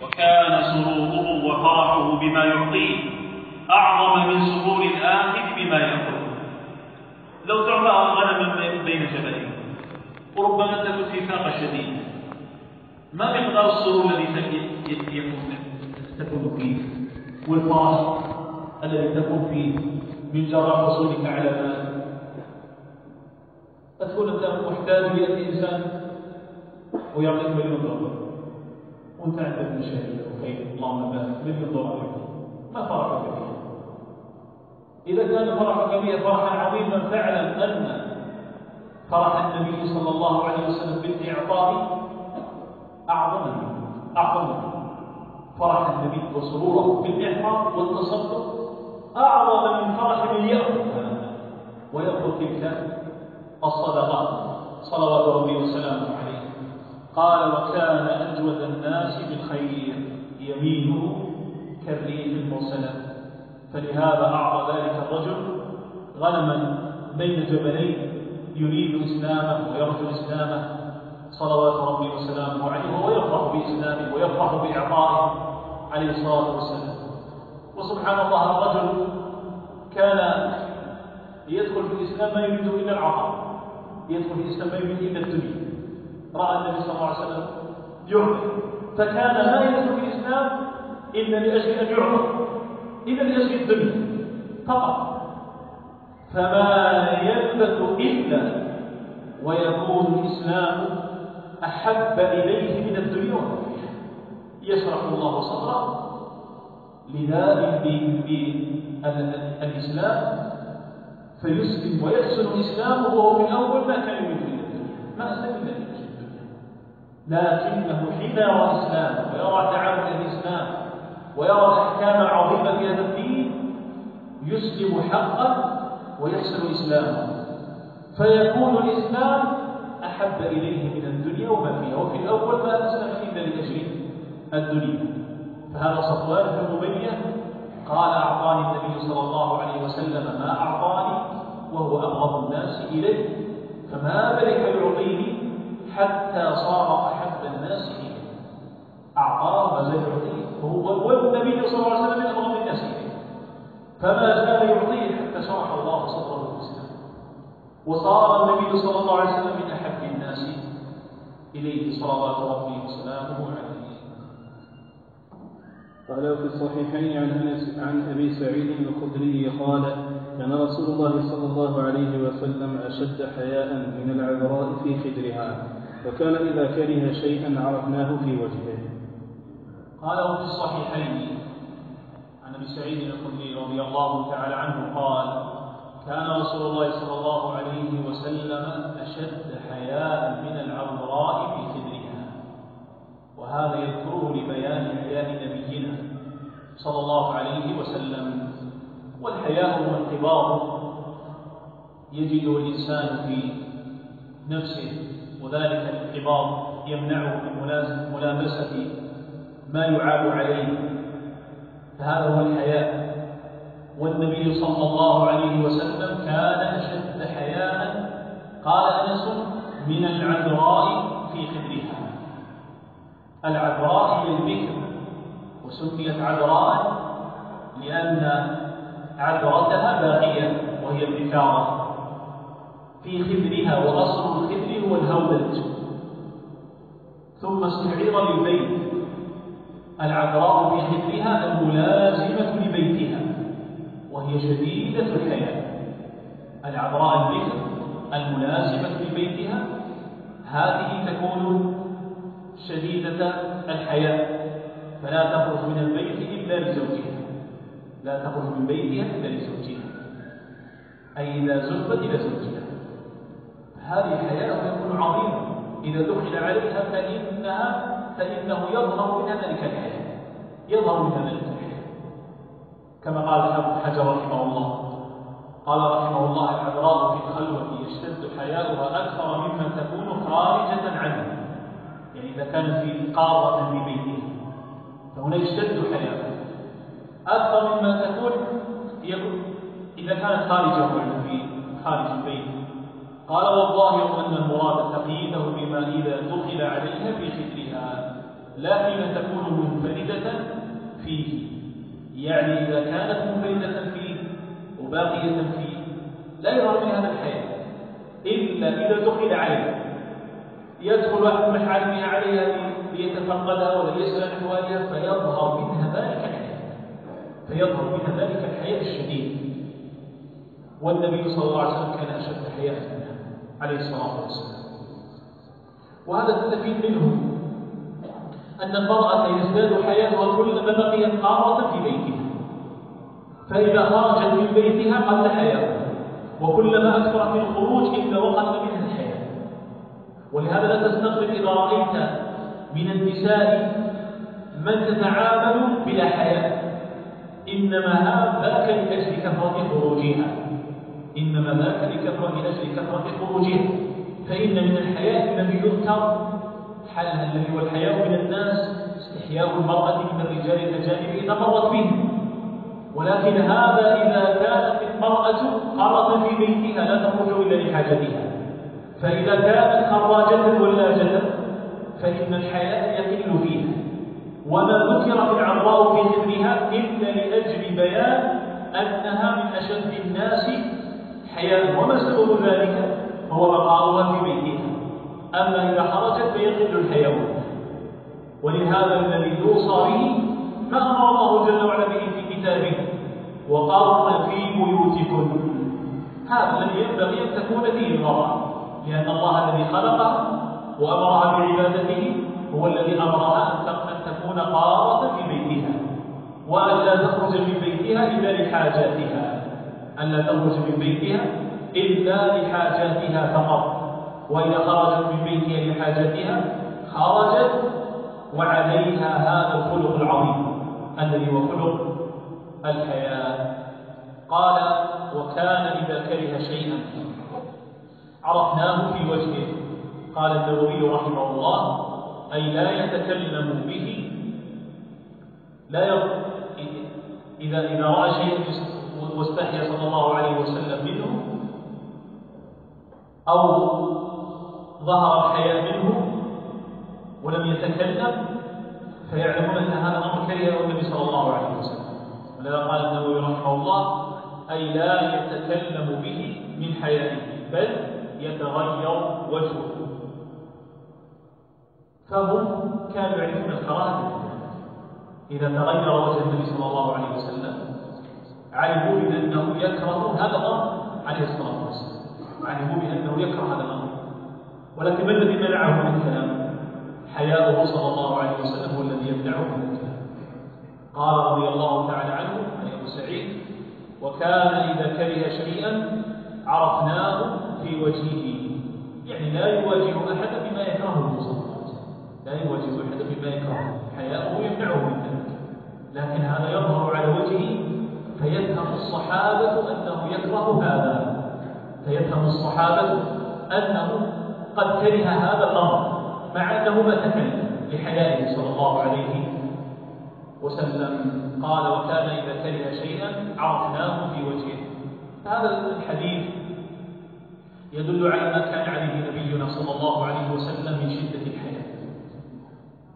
وكان سروره وفرحه بما يعطيه. أعظم من سرور الآخذ بما يأخذ لو تعطى غنما بين جبلين وربما تكون في شديدة. ما مقدار السرور الذي تكون فيه. والفرح الذي تكون فيه من جراء حصولك على مال أتكون أنت محتاج لأي إنسان ويعطيك مليون دولار. وأنت عندك مشاكل وخير اللهم بارك مليون دولار ما فرحك به إذا كان فرحك به فرحا عظيما فاعلم أن فرح النبي صلى الله عليه وسلم بالإعطاء أعظم أعظم فرح النبي وسرورة بالإعطاء والتصدق أعظم من فرح من يأخذ تلك الصدقات صلوات ربي وسلامه عليه. قال وكان أجود الناس بالخير يمينه كالريح المرسلة. فلهذا أعطى ذلك الرجل غنما بين جبلين يريد إسلامه ويرجو إسلامه. صلوات ربي وسلامه عليه وهو يفرح بإسلامه ويفرح بإعطائه عليه الصلاة والسلام. وسبحان الله الرجل كان يدخل في الإسلام ما يريد إلا العطاء. يدخل في الإسلام ما يريد إلا الدنيا. رأى النبي صلى الله عليه وسلم يعطي. فكان ما يدخل في الإسلام إلا لأجل أن يعطي. إلا لأجل الدنيا فقط. فما يلبث إلا ويكون الإسلام أحب إليه من الدنيا. يشرح الله صدره لذلك بالإسلام فيسلم ويحسن إسلامه وهو من أول ما كان يريد إلى ما أسلم الدنيا لكنه حين يرى الإسلام ويرى تعامل الإسلام. ويرى الأحكام العظيمة في هذا الدين يسلم حقا ويحسن إسلامه. فيكون الإسلام أحب إليه من الدنيا وما فيها. وفي الأول ما إلا لأجل الدنيا. فهذا صفوان بن أمية قال أعطاني النبي صلى الله عليه وسلم ما أعطاني وهو أبغض الناس إليه فما بلك يعطيني حتى صار أحب الناس إليه. أعطاه ما زال يعطيه والنبي صلى الله عليه وسلم أبغض الناس إليه فما زال يعطيه حتى شرح الله صدره الإسلام وصار النبي صلى الله عليه وسلم من أحب الناس إليه صلوات ربي وسلامه عليه. قال في الصحيحين عن انس عن أبي سعيد الخدري قال كان رسول الله صلى الله عليه وسلم أشد حياء من العذراء في خدرها وكان إذا كره شيئا عرفناه في وجهه. قال في الصحيحين عن أبي سعيد الخدري رضي الله تعالى عنه قال كان رسول الله صلى الله عليه وسلم أشد حياء من العذراء في خدرها. وهذا يذكره لبيان حياء نبينا صلى الله عليه وسلم. والحياء هو انقباض يجده الإنسان في نفسه وذلك الانقباض يمنعه من ملامسة ما يعاب عليه. فهذا هو الحياء. والنبي صلى الله عليه وسلم كان أشد حياء. قال أنس من العذراء في خدرها. العذراء هي البكر وسميت عذراء لأن عذرتها باقية وهي البكارة. في خدرها وأصل الخدر هو الهودج ثم استعير للبيت. العذراء خدرها الملازمة لبيتها وهي شديدة الحياة. العذراء البكر الملازمة لبيتها هذه تكون شديدة الحياة. فلا تخرج من البيت إلا لزوجها. لا تخرج من بيتها إلا لزوجها. أي إذا زفت إلى زوجها. هذه الحياة تكون عظيمة. إذا دخل عليها فإنها فإنه يظهر منها ذلك الحياة يظهر منها ذلك الحياة كما قال ابن حجر رحمه الله قال رحمه الله العذراء في الخلوة يشتد حياؤها أكثر مما تكون خارجة عنه. يعني إذا كانت في قارة في بيتها فهنا يشتد حياؤها. أكثر مما تكون إذا كانت خارجة عنه في خارج البيت. قال والظاهر أن المراد تقييده بما إذا دخل عليها في خدرها. لا حين تكون منفردة فيه. يعني إذا كانت منفردة فيه وباقية فيه لا يظهر من هذا الحياة إلا إذا دخل عليها يدخل واحد محارمها عليها ليتفقدها ولا ليسأل عن أحوالها فيظهر منها ذلك الحياة فيظهر منها ذلك الحياة الشديد. والنبي صلى الله عليه وسلم كان أشد حياة منها عليه الصلاة والسلام. وهذا تستفيد منه أن المرأة يزداد حياتها كلما بقيت قارة في بيتها. فإذا خرجت من بيتها قل حياتها وكلما أكثر من الخروج إلا وقل منها الحياة. ولهذا لا تستغرب إذا رأيت من النساء من تتعامل بلا حياء إنما ذاك لأجل كثرة خروجها. إنما ذاك لكثرة لأجل كثرة خروجها. فإن من الحياء الذي يذكر حالها الذي هو الحياء من الناس استحياء المرأة من الرجال الأجانب إذا مرت به ولكن هذا إذا كانت المرأة قرة في بيتها لا تخرج إلا لحاجتها. فإذا كانت خراجة ولاجة فإن الحياء يقل فيها. وما ذكر في العراء في ذكرها إلا لأجل بيان أنها من أشد الناس حياء. وما سبب ذلك؟ هو بقاؤها في بيتها. أما إذا خرجت فيقل الحيوان. ولهذا الذي يوصى به ما أمر الله جل وعلا به في كتابه؟ وقرن في بيوتكم. هذا الذي ينبغي أن تكون فيه المرأة لأن الله الذي خلقها وأمرها بعبادته هو الذي أمرها أن تكون قارة في بيتها. وأن لا تخرج من بيتها إلا لحاجاتها. أن لا تخرج من بيتها إلا لحاجاتها فقط. وإذا خرجت من بيتها لحاجاتها خرجت وعليها هذا الخلق العظيم الذي هو خلق الحياة قال وكان إذا كره شيئا عرفناه في وجهه قال النووي رحمه الله أي لا يتكلم به لا. إذا إذا رأى شيئا واستحيا صلى الله عليه وسلم منه أو ظهر الحياء منه ولم يتكلم فيعلمون أن هذا الأمر كرهه النبي صلى الله عليه وسلم. ولذا قال النووي رحمه الله أي لا يتكلم به من حيائه بل يتغير وجهه. فهم كانوا يعرفون الكراهة إذا تغير وجه النبي صلى الله عليه وسلم علموا بأنه يكره هذا الأمر عليه الصلاة والسلام. علموا بأنه يكره هذا الأمر. ولكن ما الذي منعه من الكلام؟ حياؤه صلى الله عليه وسلم هو الذي يمنعه من الكلام. قال رضي الله تعالى عنه عن أبو سعيد وكان إذا كره شيئا عرفناه في وجهه. يعني لا يواجه أحد بما يكرهه صلى الله عليه وسلم. لا يواجه أحد بما يكرهه. حياؤه يمنعه من ذلك. لكن هذا يظهر على وجهه فيفهم الصحابة أنه يكره هذا. فيفهم الصحابة أنه قد كره هذا الأمر مع أنه ما تكلم لحيائه صلى الله عليه وسلم. قال وكان إذا كره شيئا عرفناه في وجهه. هذا الحديث يدل على ما كان عليه نبينا صلى الله عليه وسلم من شدة الحياة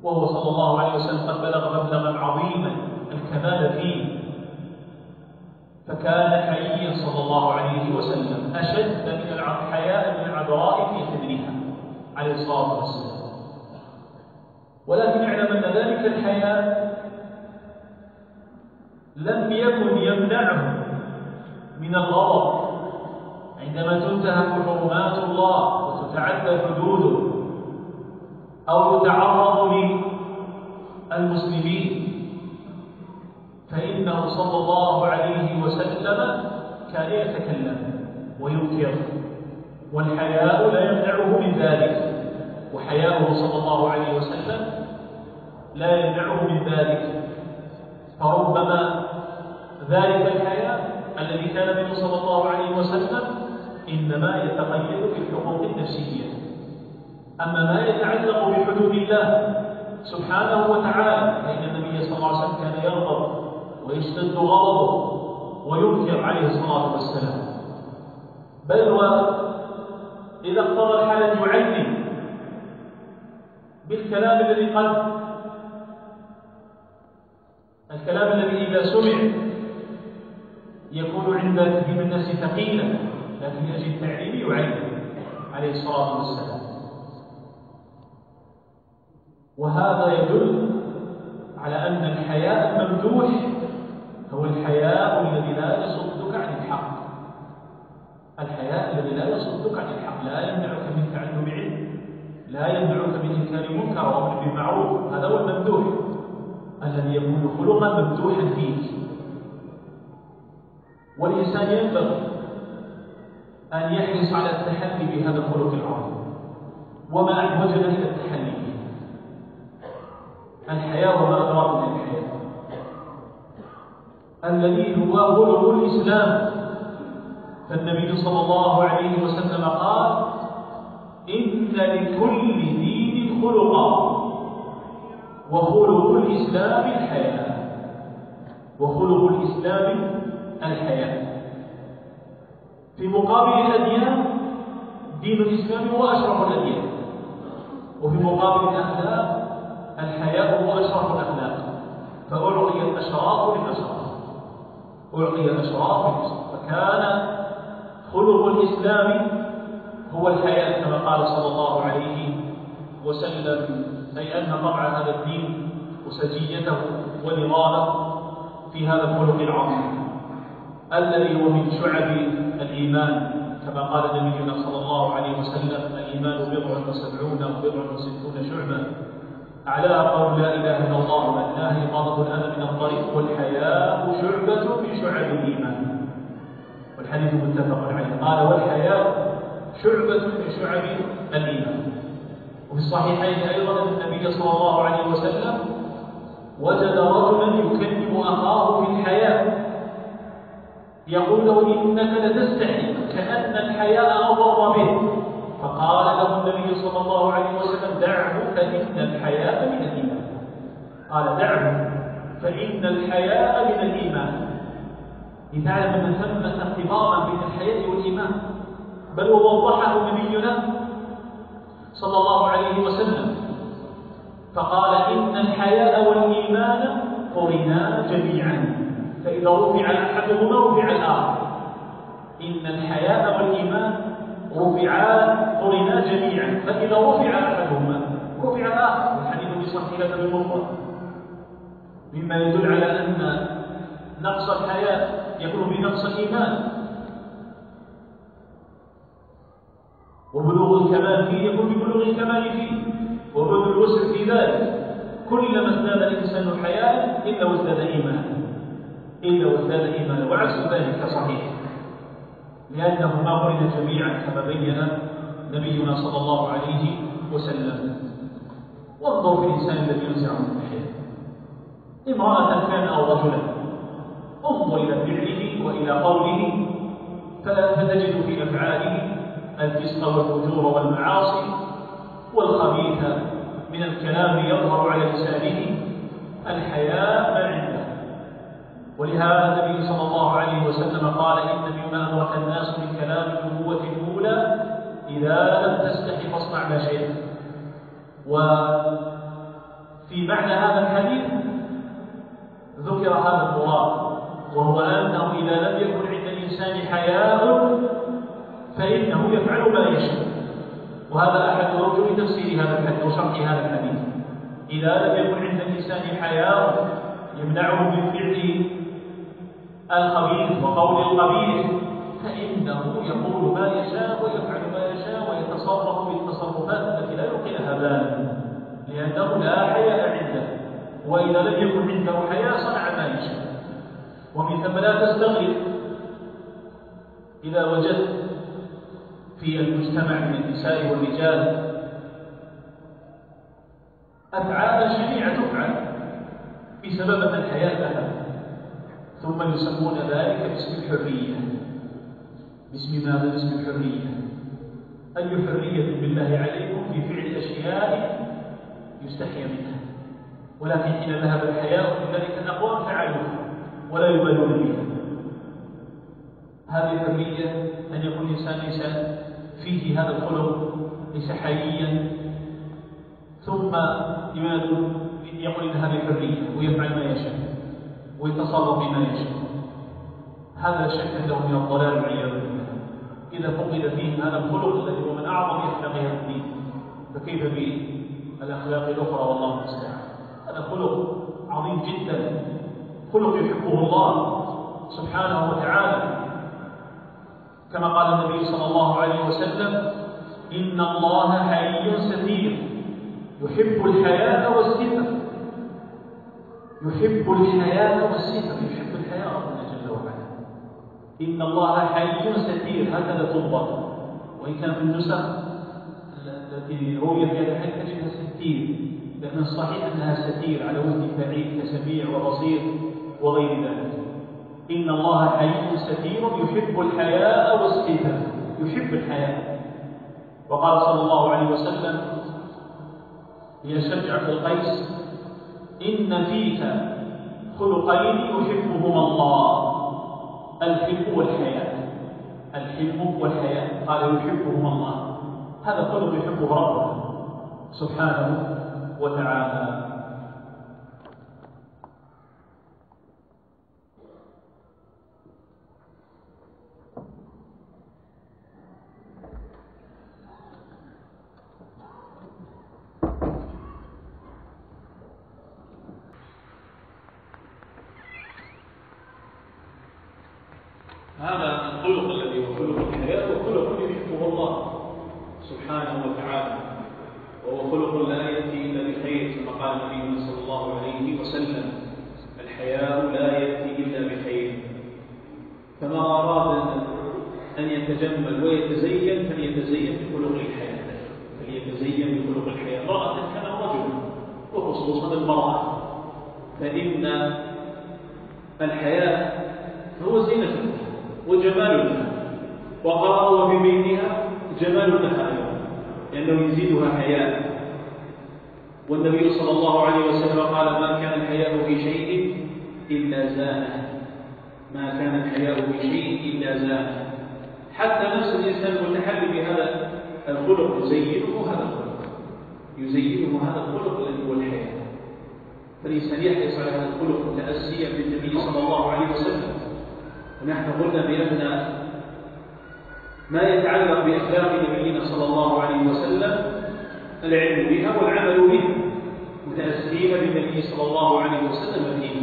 وهو صلى الله عليه وسلم قد بلغ مبلغا عظيما الكمال فيه. فكان حييا صلى الله عليه وسلم أشد من الحياء من العذراء في خدرها عليه الصلاة والسلام. ولكن اعلم أن ذلك الحياء لم يكن يمنعه من الغضب. عندما تنتهك حرمات الله وتتعدى حدوده أو يتعرض للمسلمين فإنه صلى الله عليه وسلم كأن يتكلم وينكر والحياء لا يمنعه من ذلك وحياؤه صلى الله عليه وسلم لا يمنعه من ذلك. فربما ذلك الحياء الذي كان منه صلى الله عليه وسلم إنما يتقيد بالحقوق النفسية. أما ما يتعلق بحدود الله سبحانه وتعالى فإن النبي صلى الله عليه وسلم كان يغضب ويشتد غضبه وينكر عليه الصلاة والسلام. بل وإذا اقتضى الحالة يعلم بالكلام الذي قد الكلام الذي إذا سمع يكون عند كثير الناس ثقيلا لكن من أجل التعليم يعلم عليه الصلاة والسلام. وهذا يدل على أن الحياء الممدوح هو الحياء الذي لا يصدك عن الحق. الحياء الذي لا يصدك عن الحق. لا يمنعك من تعلم علم لا يمنعك من إنكار منكر وأمر بالمعروف. هذا هو الممدوح الذي يكون خلقا ممدوحا فيك والإنسان ينبغي أن يحرص على التحلي بهذا الخلق العظيم. وما أحوجنا إلى التحلي به. الحياة وما أدراك من الحياة الذي هو خلق الإسلام. فالنبي صلى الله عليه وسلم قال إن لكل دين خلقا وخلق الإسلام الحياة. وخلق الإسلام الحياة. في مقابل الأديان دين الإسلام هو أشرف الأديان. وفي مقابل الأخلاق الحياء هو أشرف الأخلاق. فأعطي الأشراف للأشراف أعطي للأشراف فكان خلق الإسلام هو الحياء كما قال صلى الله عليه وسلم أي أن طبع هذا الدين وسجيته ونظامه في هذا الخلق العظيم الذي هو من شعب الإيمان. كما قال نبينا صلى الله عليه وسلم الإيمان بضع وسبعون بضع وستون شعبة أعلاها قول لا إله إلا الله وأدناها إقامة الأذى من الطريق. والحياء شعبة من شعب الإيمان. والحديث متفق عليه. قال والحياء شعبة من شعب الإيمان. وفي الصحيحين أيضا أن النبي صلى الله عليه وسلم وجد رجلا يكلم أخاه في الحياة يقول له إنك لتستحي كأن الحياء أضر به فقال له النبي صلى الله عليه وسلم دعه فإن الحياء قال دعه فإن الحياء من الإيمان. لتعلم أن ثمة ارتباطا بين الحياء والإيمان. بل ووضحه نبينا صلى الله عليه وسلم. فقال إن الحياء والإيمان قرنا جميعا. فإذا رفع أحدهما رفع الآخر. إن الحياء والإيمان رفعا قرنا جميعا. فإذا رفع أحدهما رفع الآخر. والحديث بصحيحة بالمفرد مما يدل على أن نقص الحياء يكون بنقص الإيمان. وبلوغ الكمال فيه يكون ببلوغ الكمال فيه. وبلوغ الوسع في ذلك كلما ازداد الإنسان حياء إلا وازداد إيمانا إلا وازداد إيمانا وعكس ذلك صحيح. لأنهما قرن جميعا كما بين نبينا صلى الله عليه وسلم. وانظر في الإنسان الذي ينزع من الحياة امرأة كان أو رجلا. انظر إلى فعله وإلى قوله فتجد في أفعاله الفسق والفجور والمعاصي والخبيث من الكلام يظهر على لسانه الحياء ما عنده. ولهذا النبي صلى الله عليه وسلم قال إن مما أدرك الناس من كلام النبوة الأولى إذا لم تستحي فاصنع ما شئت. وفي معنى هذا الحديث ذكر هذا المراد وهو أنه إذا لم يكن عند الإنسان حياء فإنه يفعل ما يشاء. وهذا أحد أوجه تفسير هذا الحديث وشرح هذا الحديث. إذا لم يكن عند الإنسان حياء يمنعه من فعل الخبيث وقول القبيح فإنه يقول ما يشاء ويفعل ما يشاء ويتصرف بالتصرفات التي لا يلقي لها بالا لأنه لا وإذا لم يكن عنده حياء صنع ما يشاء ومن ثم لا تستغرب إذا وجدت في المجتمع من النساء والرجال أفعال شنيعة تفعل بسبب أن الحياة لها ثم يسمون ذلك باسم الحرية. باسم ماذا؟ باسم الحرية. أي حرية بالله عليكم في فعل أشياء يستحي منها. ولكن حين ذهب الحياء من ذلك الأقوام فعلوها ولا يبالون بها هذه الحرية أن يكون الإنسان ليس فيه هذا الخلق ليس حييا ثم يقول إن هذه حرية ويفعل ما يشاء ويتصرف بما يشاء؟ هذا شك له من الضلال والعياذ بالله. إذا فقد فيه هذا الخلق الذي هو من أعظم أخلاق الدين فكيف بالأخلاق الأخرى؟ والله المستعان. هذا خلق عظيم جدا. خلق يحبه الله سبحانه وتعالى. كما قال النبي صلى الله عليه وسلم إن الله حي ستير يحب الحياة والستر. يحب الحياء والستر. يحب الحياء ربنا جل وعلا. إن الله حيي ستير هكذا تضبط. وإن كان في النسخ التي روي في هذا الحديث ستير. لكن الصحيح أنها ستير على وزن فعيل كسميع وبصير وغير ذلك. إن الله حيي ستير يحب الحياء والستر يحب الحياء. وقال صلى الله عليه وسلم لأشجع في القيس إن فيك خلقين يحبهما الله. الحلم والحياء. الحلم والحياء. قال يحبهما الله. هذا خلق يحبه ربه. سبحانه. وتعالى. هذا الخلق الذي هو خلق الحياة وخلق يحبه الله سبحانه وتعالى وهو خلق لا يأتي إلا بخير كما قال النبي صلى الله عليه وسلم الحياء لا يأتي إلا بخير فما أراد أن يتجمل ويتزين فليتزين بخلق الحياة فليتزين بخلق الحياة امرأة كان رجل وخصوصا المرأة فإن الحياة هو زينة وجمال لها وقرأ في بيتها جمال لها أيضا لأنه يزيدها حياء والنبي صلى الله عليه وسلم قال ما كان الحياء في شيء إلا زانه ما كان شيء إلا زانه حتى نفس الإنسان المتحلي بهذا الخلق يزينه هذا الخلق. يزينه هذا الخلق الذي هو الحياء فالإنسان يحرص على هذا الخلق تأسيا بالنبي صلى الله عليه وسلم. ونحن قلنا بأن ما يتعلق بأخلاق نبينا صلى الله عليه وسلم العلم بها والعمل بها متأسين بالنبي صلى الله عليه وسلم فيه.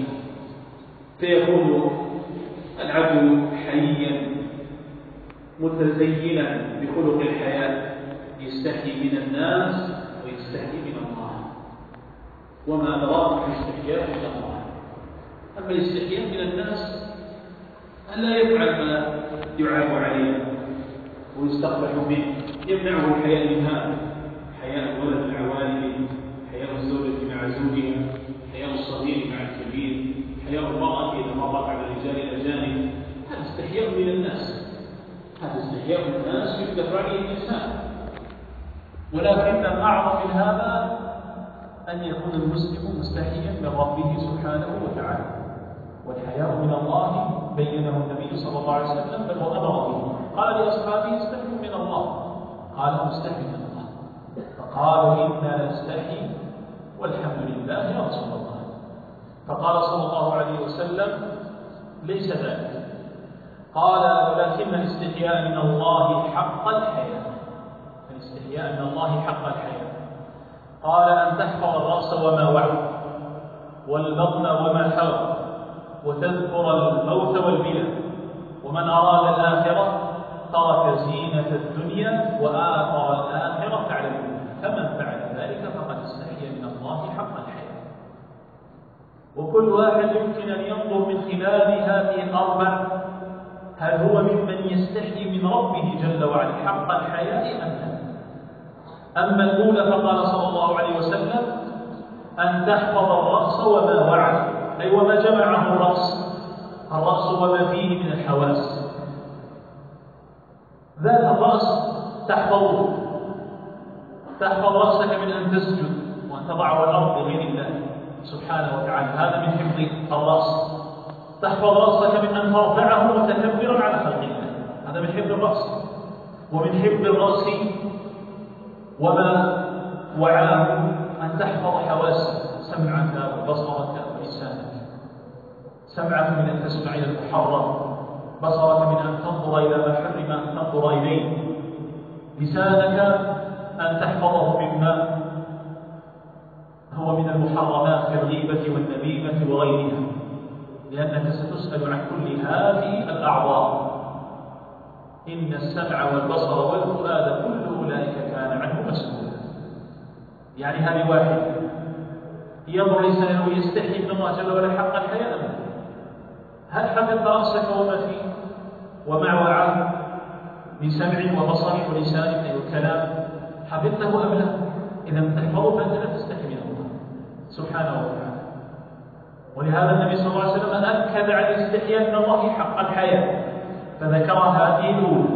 فيكون العبد حيا متزينا بخلق الحياة يستحي من الناس ويستحي من الله. وما أدراك الاستحياء من الله؟ أما الاستحياء من الناس ألا يفعل ما يعاب عليه ويستقبح منه. يمنعه الحياء من هذا. حياء الولد مع والده حياء الزوجة مع زوجها حياء الصغير مع الكبير حياء المرأة إذا مرت على الرجال الأجانب هذا استحياء من الناس. هذا استحياء من الناس يكتب عليه الإنسان. ولكن الأعظم من هذا أن يكون المسلم مستحيا من ربه سبحانه وتعالى. والحياء من الله بينه النبي صلى الله عليه وسلم بل وأمر به. قال لأصحابه استحوا من الله. قال مستحي من الله. فقالوا إنا نستحي والحمد لله يا رسول الله فقال صلى الله عليه وسلم ليس ذلك. قال ولكن الاستحياء من الله حق الحياة. الاستحياء من الله حق الحياة. قال أن تحفظ الرأس وما وعى والبطن وما حوى وتذكر الموت والبلى ومن أراد الآخرة ترك زينة الدنيا وآثر الآخرة على الدنيا فمن فعل ذلك فقد استحيا من الله حق الحياة. وكل واحد يمكن أن ينظر من خلال هذه الأربع هل هو ممن يستحي من ربه جل وعلا حق الحياة أم لا؟ أما الأولى فقال صلى الله عليه وسلم أن تحفظ الرأس وما وعى أي وما جمعه الرأس. الرأس وما فيه من الحواس. ذات الرأس تحفظه. تحفظ رأسك من أن تسجد وأن تضعه الأرض لغير الله سبحانه وتعالى. هذا من حفظ الرأس. تحفظ رأسك من أن ترفعه متكبرا على خلق الله. هذا من حفظ الرأس. ومن حفظ الرأس وما وعاه أن تحفظ حواسك سمعك وبصرك ولسانك. سمعك من أن تسمع إلى المحرم بصرك من أن تنظر إلى ما حرم أن تنظر إليه. لسانك أن تحفظه مما هو من المحرمات كالغيبة والنميمة وغيرها. لأنك ستسأل عن كل هذه الأعضاء إن السمع والبصر والفؤاد كل أولئك كان عنه مسؤولا. يعني هذه واحدة ينظر الإنسان ويستحي من الله جل وعلا حق الحياة. هل حفظت رأسك وما فيه؟ ومع وعاه من سمع وبصر ولسان أي الكلام. حفظته أم لا؟ إذا تحفظه فأنت لا تستحي من الله سبحانه وتعالى ولهذا النبي صلى الله عليه وسلم أكد على الاستحياء من الله حق الحياة فذكر هذه الأولى.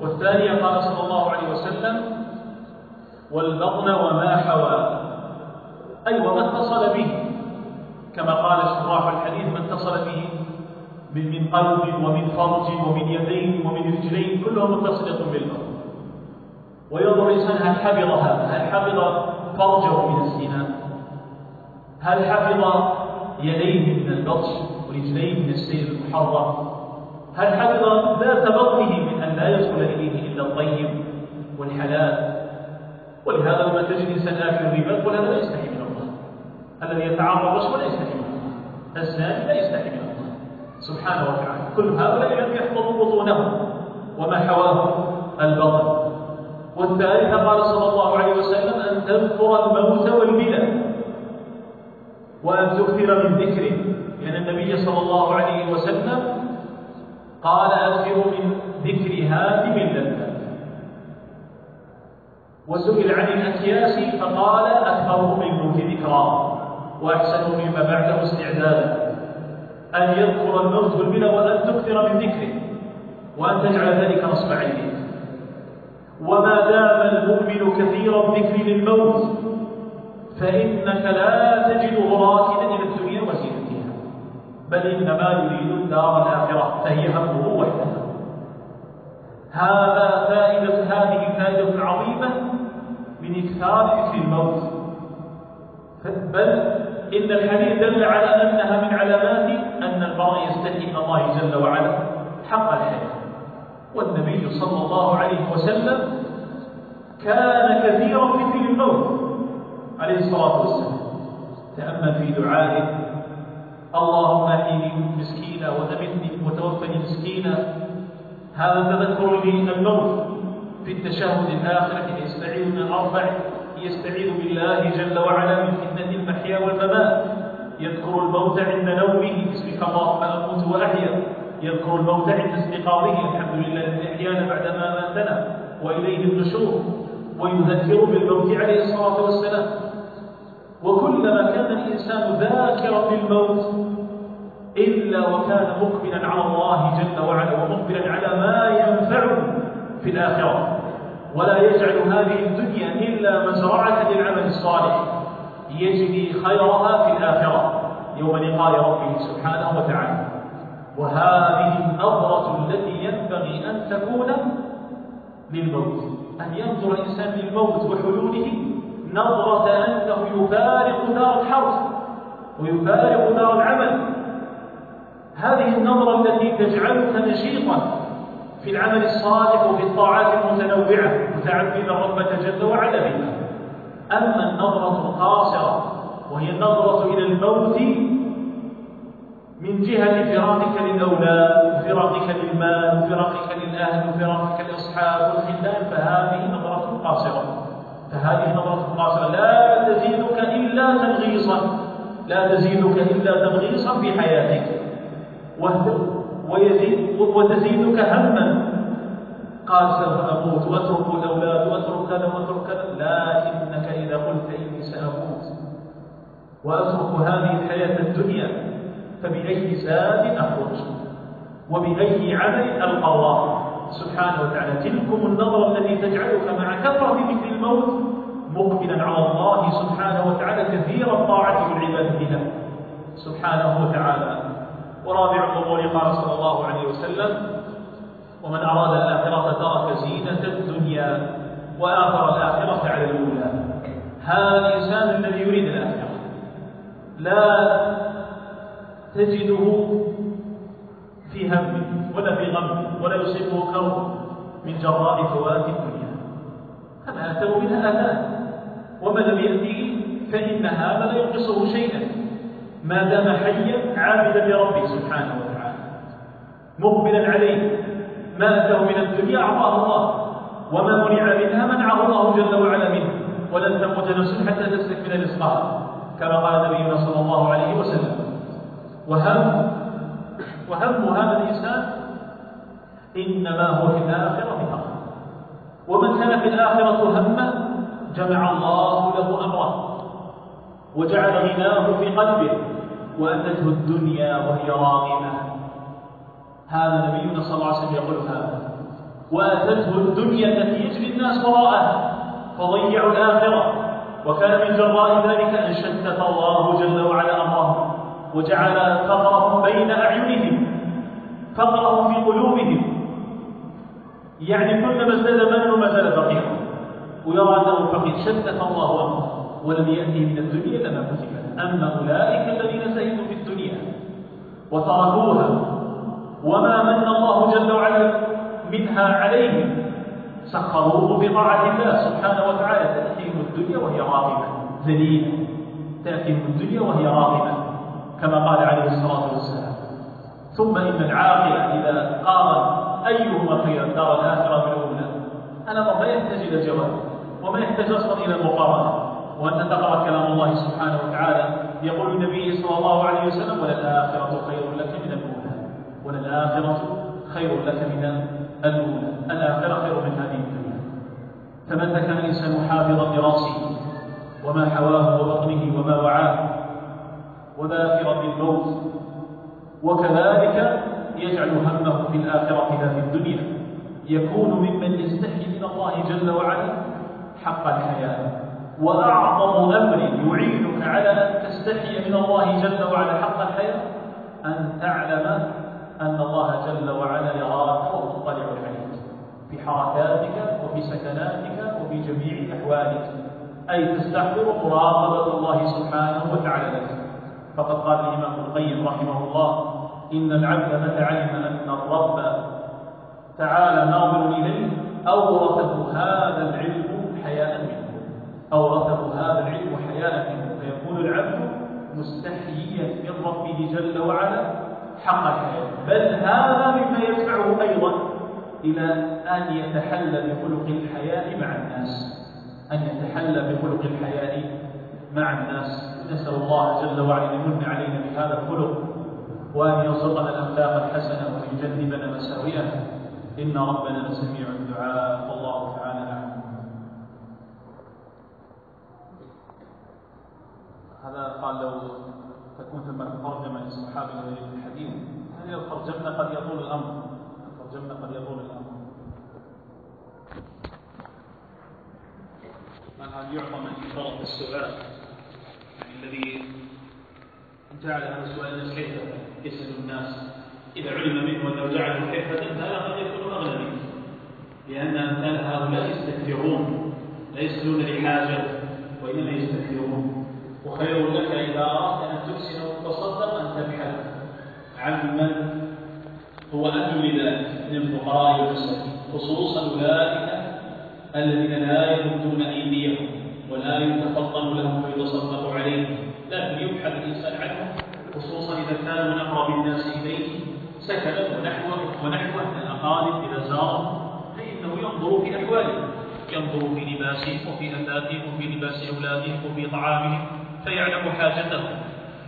والثانية قال صلى الله عليه وسلم والبطن وما حوى. أي وما اتصل به كما قال شراح الحديث ما اتصل به من قلب ومن فرج ومن يدين ومن رجلين كلها متصلة بالبطن. وينظر الإنسان هل حفظ هذا؟ هل حفظ فرجه من الزنا؟ هل حفظ يديه من البطش ورجليه من السير المحرم هل حفظ ذات بطنه من أن لا يدخل إليه إلا الطيب والحلال؟ ولهذا لما تجد إنسان آكل الربا هذا لا يستحي من الله. الذي يتعاطى الرشوة لا يستحي من الله. الزاني لا يستحي من الله. سبحانه وتعالى. كل هؤلاء لم يحفظوا بطونهم وما حواه البطن. والثالثة قال صلى الله عليه وسلم أن تذكر الموت والبلى وأن تكثر من ذكره. لأن النبي صلى الله عليه وسلم قال أكثر من ذكر هاتم اللذات وسئل عن الأكياس فقال أكثرهم الموت ذكرا وأحسنهم مما بعده استعدادا. أن يذكر الموت والبلى وأن تكثر من ذكره وأن تجعل ذلك نصب عينيك وما دام المؤمن كثير الذكر للموت فإنك لا تجده راكنا إلى الدنيا وزينتها بل إنما يريد الدار الآخرة فهي همه وحده هذا فائدة هذه فائدة عظيمة من إكثار ذكر الموت. بل إن الحديث دل على أنها من علامات أن المرء يستحي من الله جل وعلا حق الحياة. والنبي صلى الله عليه وسلم كان كثيرا ذكر الموت. عليه الصلاة والسلام. تأمل في دعائه. اللهم أحيني مسكينا وأمتني وتوفني مسكينا. هذا تذكر للموت في التشهد الآخر. يستعيذ من الأربع يستعيذ بالله جل وعلا من فتنة المحيا والممات. يذكر الموت عند نومه. باسمك اللهم أموت وأحيا. يذكر الموت عند استيقاظه. الحمد لله الذي أحيانا بعدما ماتنا. وإليه النشور. ويذكر بالموت عليه الصلاة والسلام. وكلما كان الإنسان ذاكرا بالموت إلا وكان مقبلا على الله جل وعلا ومقبلا على ما ينفعه في الآخرة. ولا يجعل هذه الدنيا إلا مزرعة للعمل الصالح. يجري خيرها في الآخرة. يوم لقاء ربه سبحانه وتعالى. وهذه النظرة التي ينبغي أن تكون للموت. أن ينظر الإنسان للموت وحلوله نظرة أنه يفارق دار الحرب ويفارق دار العمل. هذه النظرة التي تجعلك نشيطا في العمل الصالح وفي الطاعات المتنوعة متعبدا ربك جل وعلا بها. أما النظرة القاصرة وهي النظرة إلى الموت من جهة فراقك للأولاد وفراقك للمال وفراقك للأهل وفراقك للأصحاب والخدام فهذه نظرة قاصرة. فهذه نظرة قاصرة. لا تزيدك إلا تنغيصا لا تزيدك إلا تنغيصا في حياتك. ويزيد وتزيدك هما. قال سوف أموت وأترك الأولاد وأترك كذا وأترك كذا. لكنك إذا قلت إني سأموت وأترك هذه الحياة الدنيا فبأي زاد أخرج وبأي عمل ألقى الله؟ سبحانه وتعالى. تلكم النظرة التي تجعلك مع كثرة ذكر الموت مقبلا على الله سبحانه وتعالى كثير الطاعة والعبادة له. سبحانه وتعالى. ورابع الأمور قال صلى الله عليه وسلم ومن أراد الآخرة ترك زينة الدنيا وآخر الآخرة على الأولى. هذا الإنسان الذي يريد الآخرة. لا تجده في هم ولا في غم ولا يصيبه كرب من جراء فوات الدنيا. هذا أتوا منها آلام وما لم يأتيه فإن هذا لا ينقصه شيئا. ما دام حيا عابدا لربه سبحانه وتعالى. مقبلا عليه. ما أتاه من الدنيا أعطاه الله. وما منع منها منعه الله جل وعلا منه. ولن تموت نفس حتى تستكمل رزقها. كما قال نبينا صلى الله عليه وسلم. وهم وهم هذا الإنسان إنما هو في الآخرة فقط ومن كان في الآخرة همه جمع الله له أمره وجعل غناه في قلبه وأتته الدنيا وهي راغمة. هذا نبينا صلى الله عليه وسلم يقول هذا. وأتته الدنيا التي يجري الناس وراءها فضيعوا الآخرة. وكان من جراء ذلك أن شتت الله جل وعلا أمرهم وجعل فقرهم بين أعينهم فقرهم في قلوبهم يعني كلما ازداد ماله ما زال فقيرا. ويرى أنه فقير شتت الله أمره ولم يأتيه من الدنيا لما كتب أما أولئك الذين زهدوا في الدنيا وتركوها وما من الله جل وعلا منها عليهم سخروه بطاعة الله سبحانه وتعالى. تأتيهم الدنيا وهي راغمة ذليلة تأتيهم الدنيا وهي راغمة كما قال عليه الصلاة والسلام. ثم إن العاقل إذا قال أيهما خير دار الآخرة من الأولى؟ هذا ما يحتاج إلى جواب وما يحتاج أصلا إلى مقارنة. وأنت تقرأ كلام الله سبحانه وتعالى يقول النبي صلى الله عليه وسلم وللآخرة خير لك من الأولى وللآخرة خير لك من الأولى الآخرة خير من هذه الدنيا. فمتى كان الإنسان حافظا لرأسه وما حواه وبطنه وما وعاه وذاكرا بالموت وكذلك يجعل همه في الآخرة لا في الدنيا. يكون ممن يستحي من الله جل وعلا حق الحياة. وأعظم أمر يعينك على أن تستحي من الله جل وعلا حق الحياة أن تعلم أن الله جل وعلا يراك وتطلع عليك في حركاتك وفي سكناتك وفي جميع أحوالك. أي تستحضر مراقبة الله سبحانه وتعالى. لك فقد قال الإمام القيم رحمه الله إن العبد متى علم أن الرب تعالى ناظر إليه أورثه هذا العلم حياء منه. أورثه هذا العلم حياء منه. فيكون العبد مستحييا من ربه جل وعلا حق الحياة. بل هذا مما يدفعه أيضا إلى أن يتحلى بخلق الحياء مع الناس. أن يتحلى بخلق الحياء مع الناس. نسأل الله جل وعلا أن يمن علينا بهذا الخلق. وأن يرزقنا الأخلاق الحسنة وأن يجنبنا مساوئها إن ربنا لسميع الدعاء. والله تعالى أعلم. هذا قال لو تكون ثم ترجمة للصحابي الذي الحديث هذه الترجمة قد يطول الأمر؟ الترجمة قد يطول الأمر. من هل يعطى من فرط السؤال؟ يعني الذي جعل هذا السؤال الناس كيف يسأل الناس؟ إذا علم منه أنه جعله كيف فهذا قد يكون أغلى منه. لأن أمثال هؤلاء يستكثرون لا يسألون لحاجة وإنما يستكثرون. وخير لك إذا أردت أن تحسن وتصدق أن تبحث عن من هو أهل لذلك من الفقراء والمساكين. خصوصا أولئك الذين لا يمدون أيديهم ولا يتفطن لهم ويتصدق عليهم. لكن يبحث الإنسان عنهم خصوصا إذا كان من أقرب الناس إليه سكنا ونحوه ونحوه من الأقارب إذا زارهم فإنه ينظر في أحوالهم ينظر في لباسهم وفي أثاثهم وفي لباس أولادهم وفي طعامهم فيعلم حاجتهم.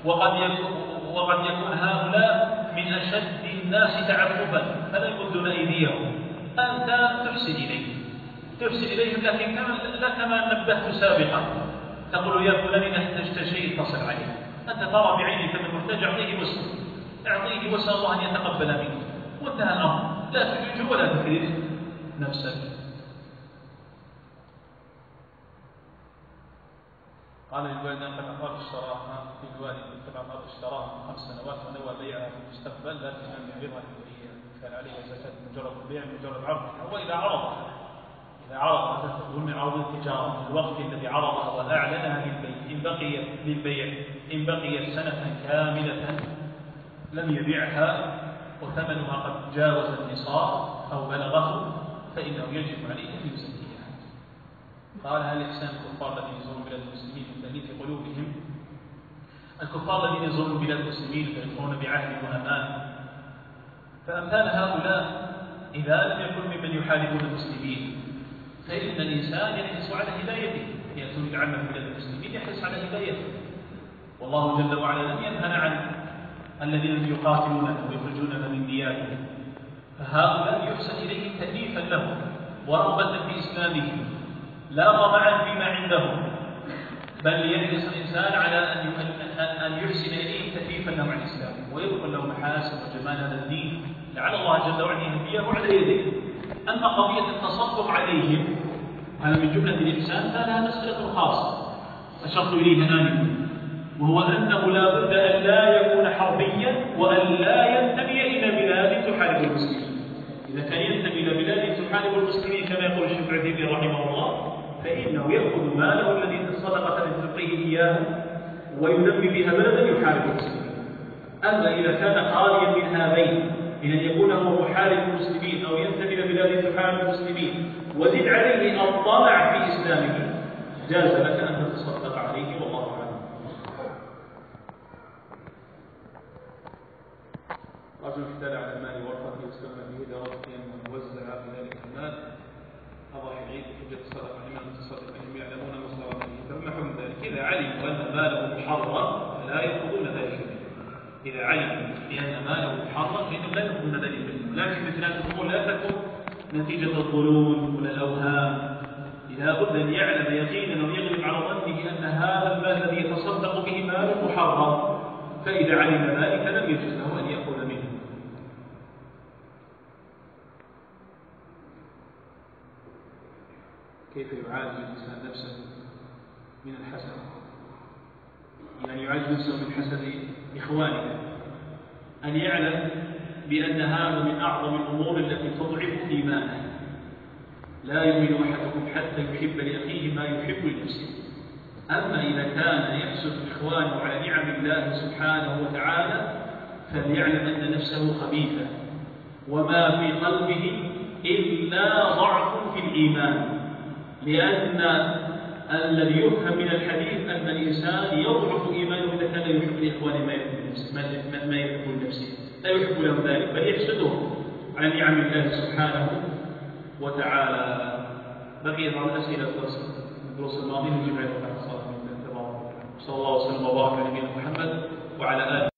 وقد يكون وقد يكون هؤلاء من أشد الناس تعففا فلا يمدون أيديهم. أنت تحسن إليهم. تحسن إليهم لكن كما لا كما نبهت سابقا. تقول يا فلان إذا احتجت شيء تصل عليه أنت ترى بعينك من محتاج أعطيه وسط أعطيه وأسأل الله أن يتقبل منه وانتهى الأمر. لا تجوج ولا تكرف نفسك. قال للوالد أن قد اشتراها في الوالد قد اشتراها من خمس سنوات ونوى بيعها في المستقبل لكن لم يعرضها للولي كان عليها زكاة مجرد البيع مجرد عرض. هو إذا عرضها إذا عرض تكون من عروض التجارة في الوقت الذي عرضها وأعلنها للبيع إن بقي للبيع إن بقيت سنة كاملة لم يبيعها وثمنها قد جاوز النصاب أو بلغه فإنه يجب عليه أن يزكيها. قال هل إحسان الكفار الذين يزورون بلاد المسلمين في في قلوبهم؟ الكفار الذين يزورون بلاد المسلمين فيكفرون بعهد وأمان فأمثال هؤلاء إذا لم يكن ممن يحاربون المسلمين فإن الإنسان يحرص على هدايته يأتون بعمل بلاد المسلمين يحرص على هدايته. والله جل وعلا لم ينهنا عن الذين يقاتلوننا ويخرجوننا من ديارهم. فهؤلاء يحسن إليهم تأليفا لهم ورغبة في إسلامهم. لا طمعا فيما عندهم. بل يحرص الإنسان على أن أن يحسن إليهم تكليفا لهم عن الإسلام. ويذكر لهم محاسن وجمال هذا الدين. لعل الله جل وعلا يهديهم على يديه أما قضية التصدق عليهم هذا من جملة الإحسان فلها مسألة خاصة. أشرت إليه آنفا وهو أنه لا بد أن لا يكون حربيا وأن لا ينتمي إلى بلاد تحارب المسلمين. إذا كان ينتمي إلى بلاد تحارب المسلمين كما يقول الشيخ عثيمين رحمه الله فإنه يأخذ ماله الذي صدقة تعطيه إياه وينمي بها بلدا يحارب المسلمين. أما إذا كان خاليا من هذين من أن يكون هو محارب المسلمين أو ينتمي إلى بلاد تحارب المسلمين وزد عليه الطمع في إسلامه. جاز لك أن تتصدق عليه والله أعلم. رجل احتال على المال ورثته واستغنى به لرغبة أن يوزع ذلك المال. أضحى العيد حجة الصدقة لمن تصدق أنهم يعلمون مصدر فما حكم ذلك؟ إذا علموا أن ماله محرم لا يأخذون إذا علموا بأن ماله محرم فإنهم لا ذلك منه لكن مثل هذه الأمور لا تكون نتيجة الظنون ولا الأوهام. لا بد أن يعلم يقينا ويغلب على ظنه أن هذا المال الذي يتصدق به مال محرم فإذا علم ذلك لم يجوز له أن يأخذ منه. كيف يعالج الإنسان نفسه من الحسد؟ يعني يعالج نفسه من حسد إخوانه أن يعلم بأن هذا من أعظم الأمور التي تضعف إيمانه. لا يؤمن أحدكم حتى يحب لأخيه ما يحب لنفسه. أما إذا كان يحسد إخوانه على نعم الله سبحانه وتعالى فليعلم أن نفسه خبيثة. وما في قلبه إلا ضعف في الإيمان. لأن الذي يفهم من الحديث أن الإنسان يضعف إيمانه هذا يحب لإخوانه ما يحب ما يحب لنفسه. لا يحب لهم ذلك بل يحسدهم على نعم الله سبحانه وتعالى. بقي بعض الاسئله في الدروس الماضية نجيب عليها صلى الله وسلم وبارك على نبينا محمد وعلى آله.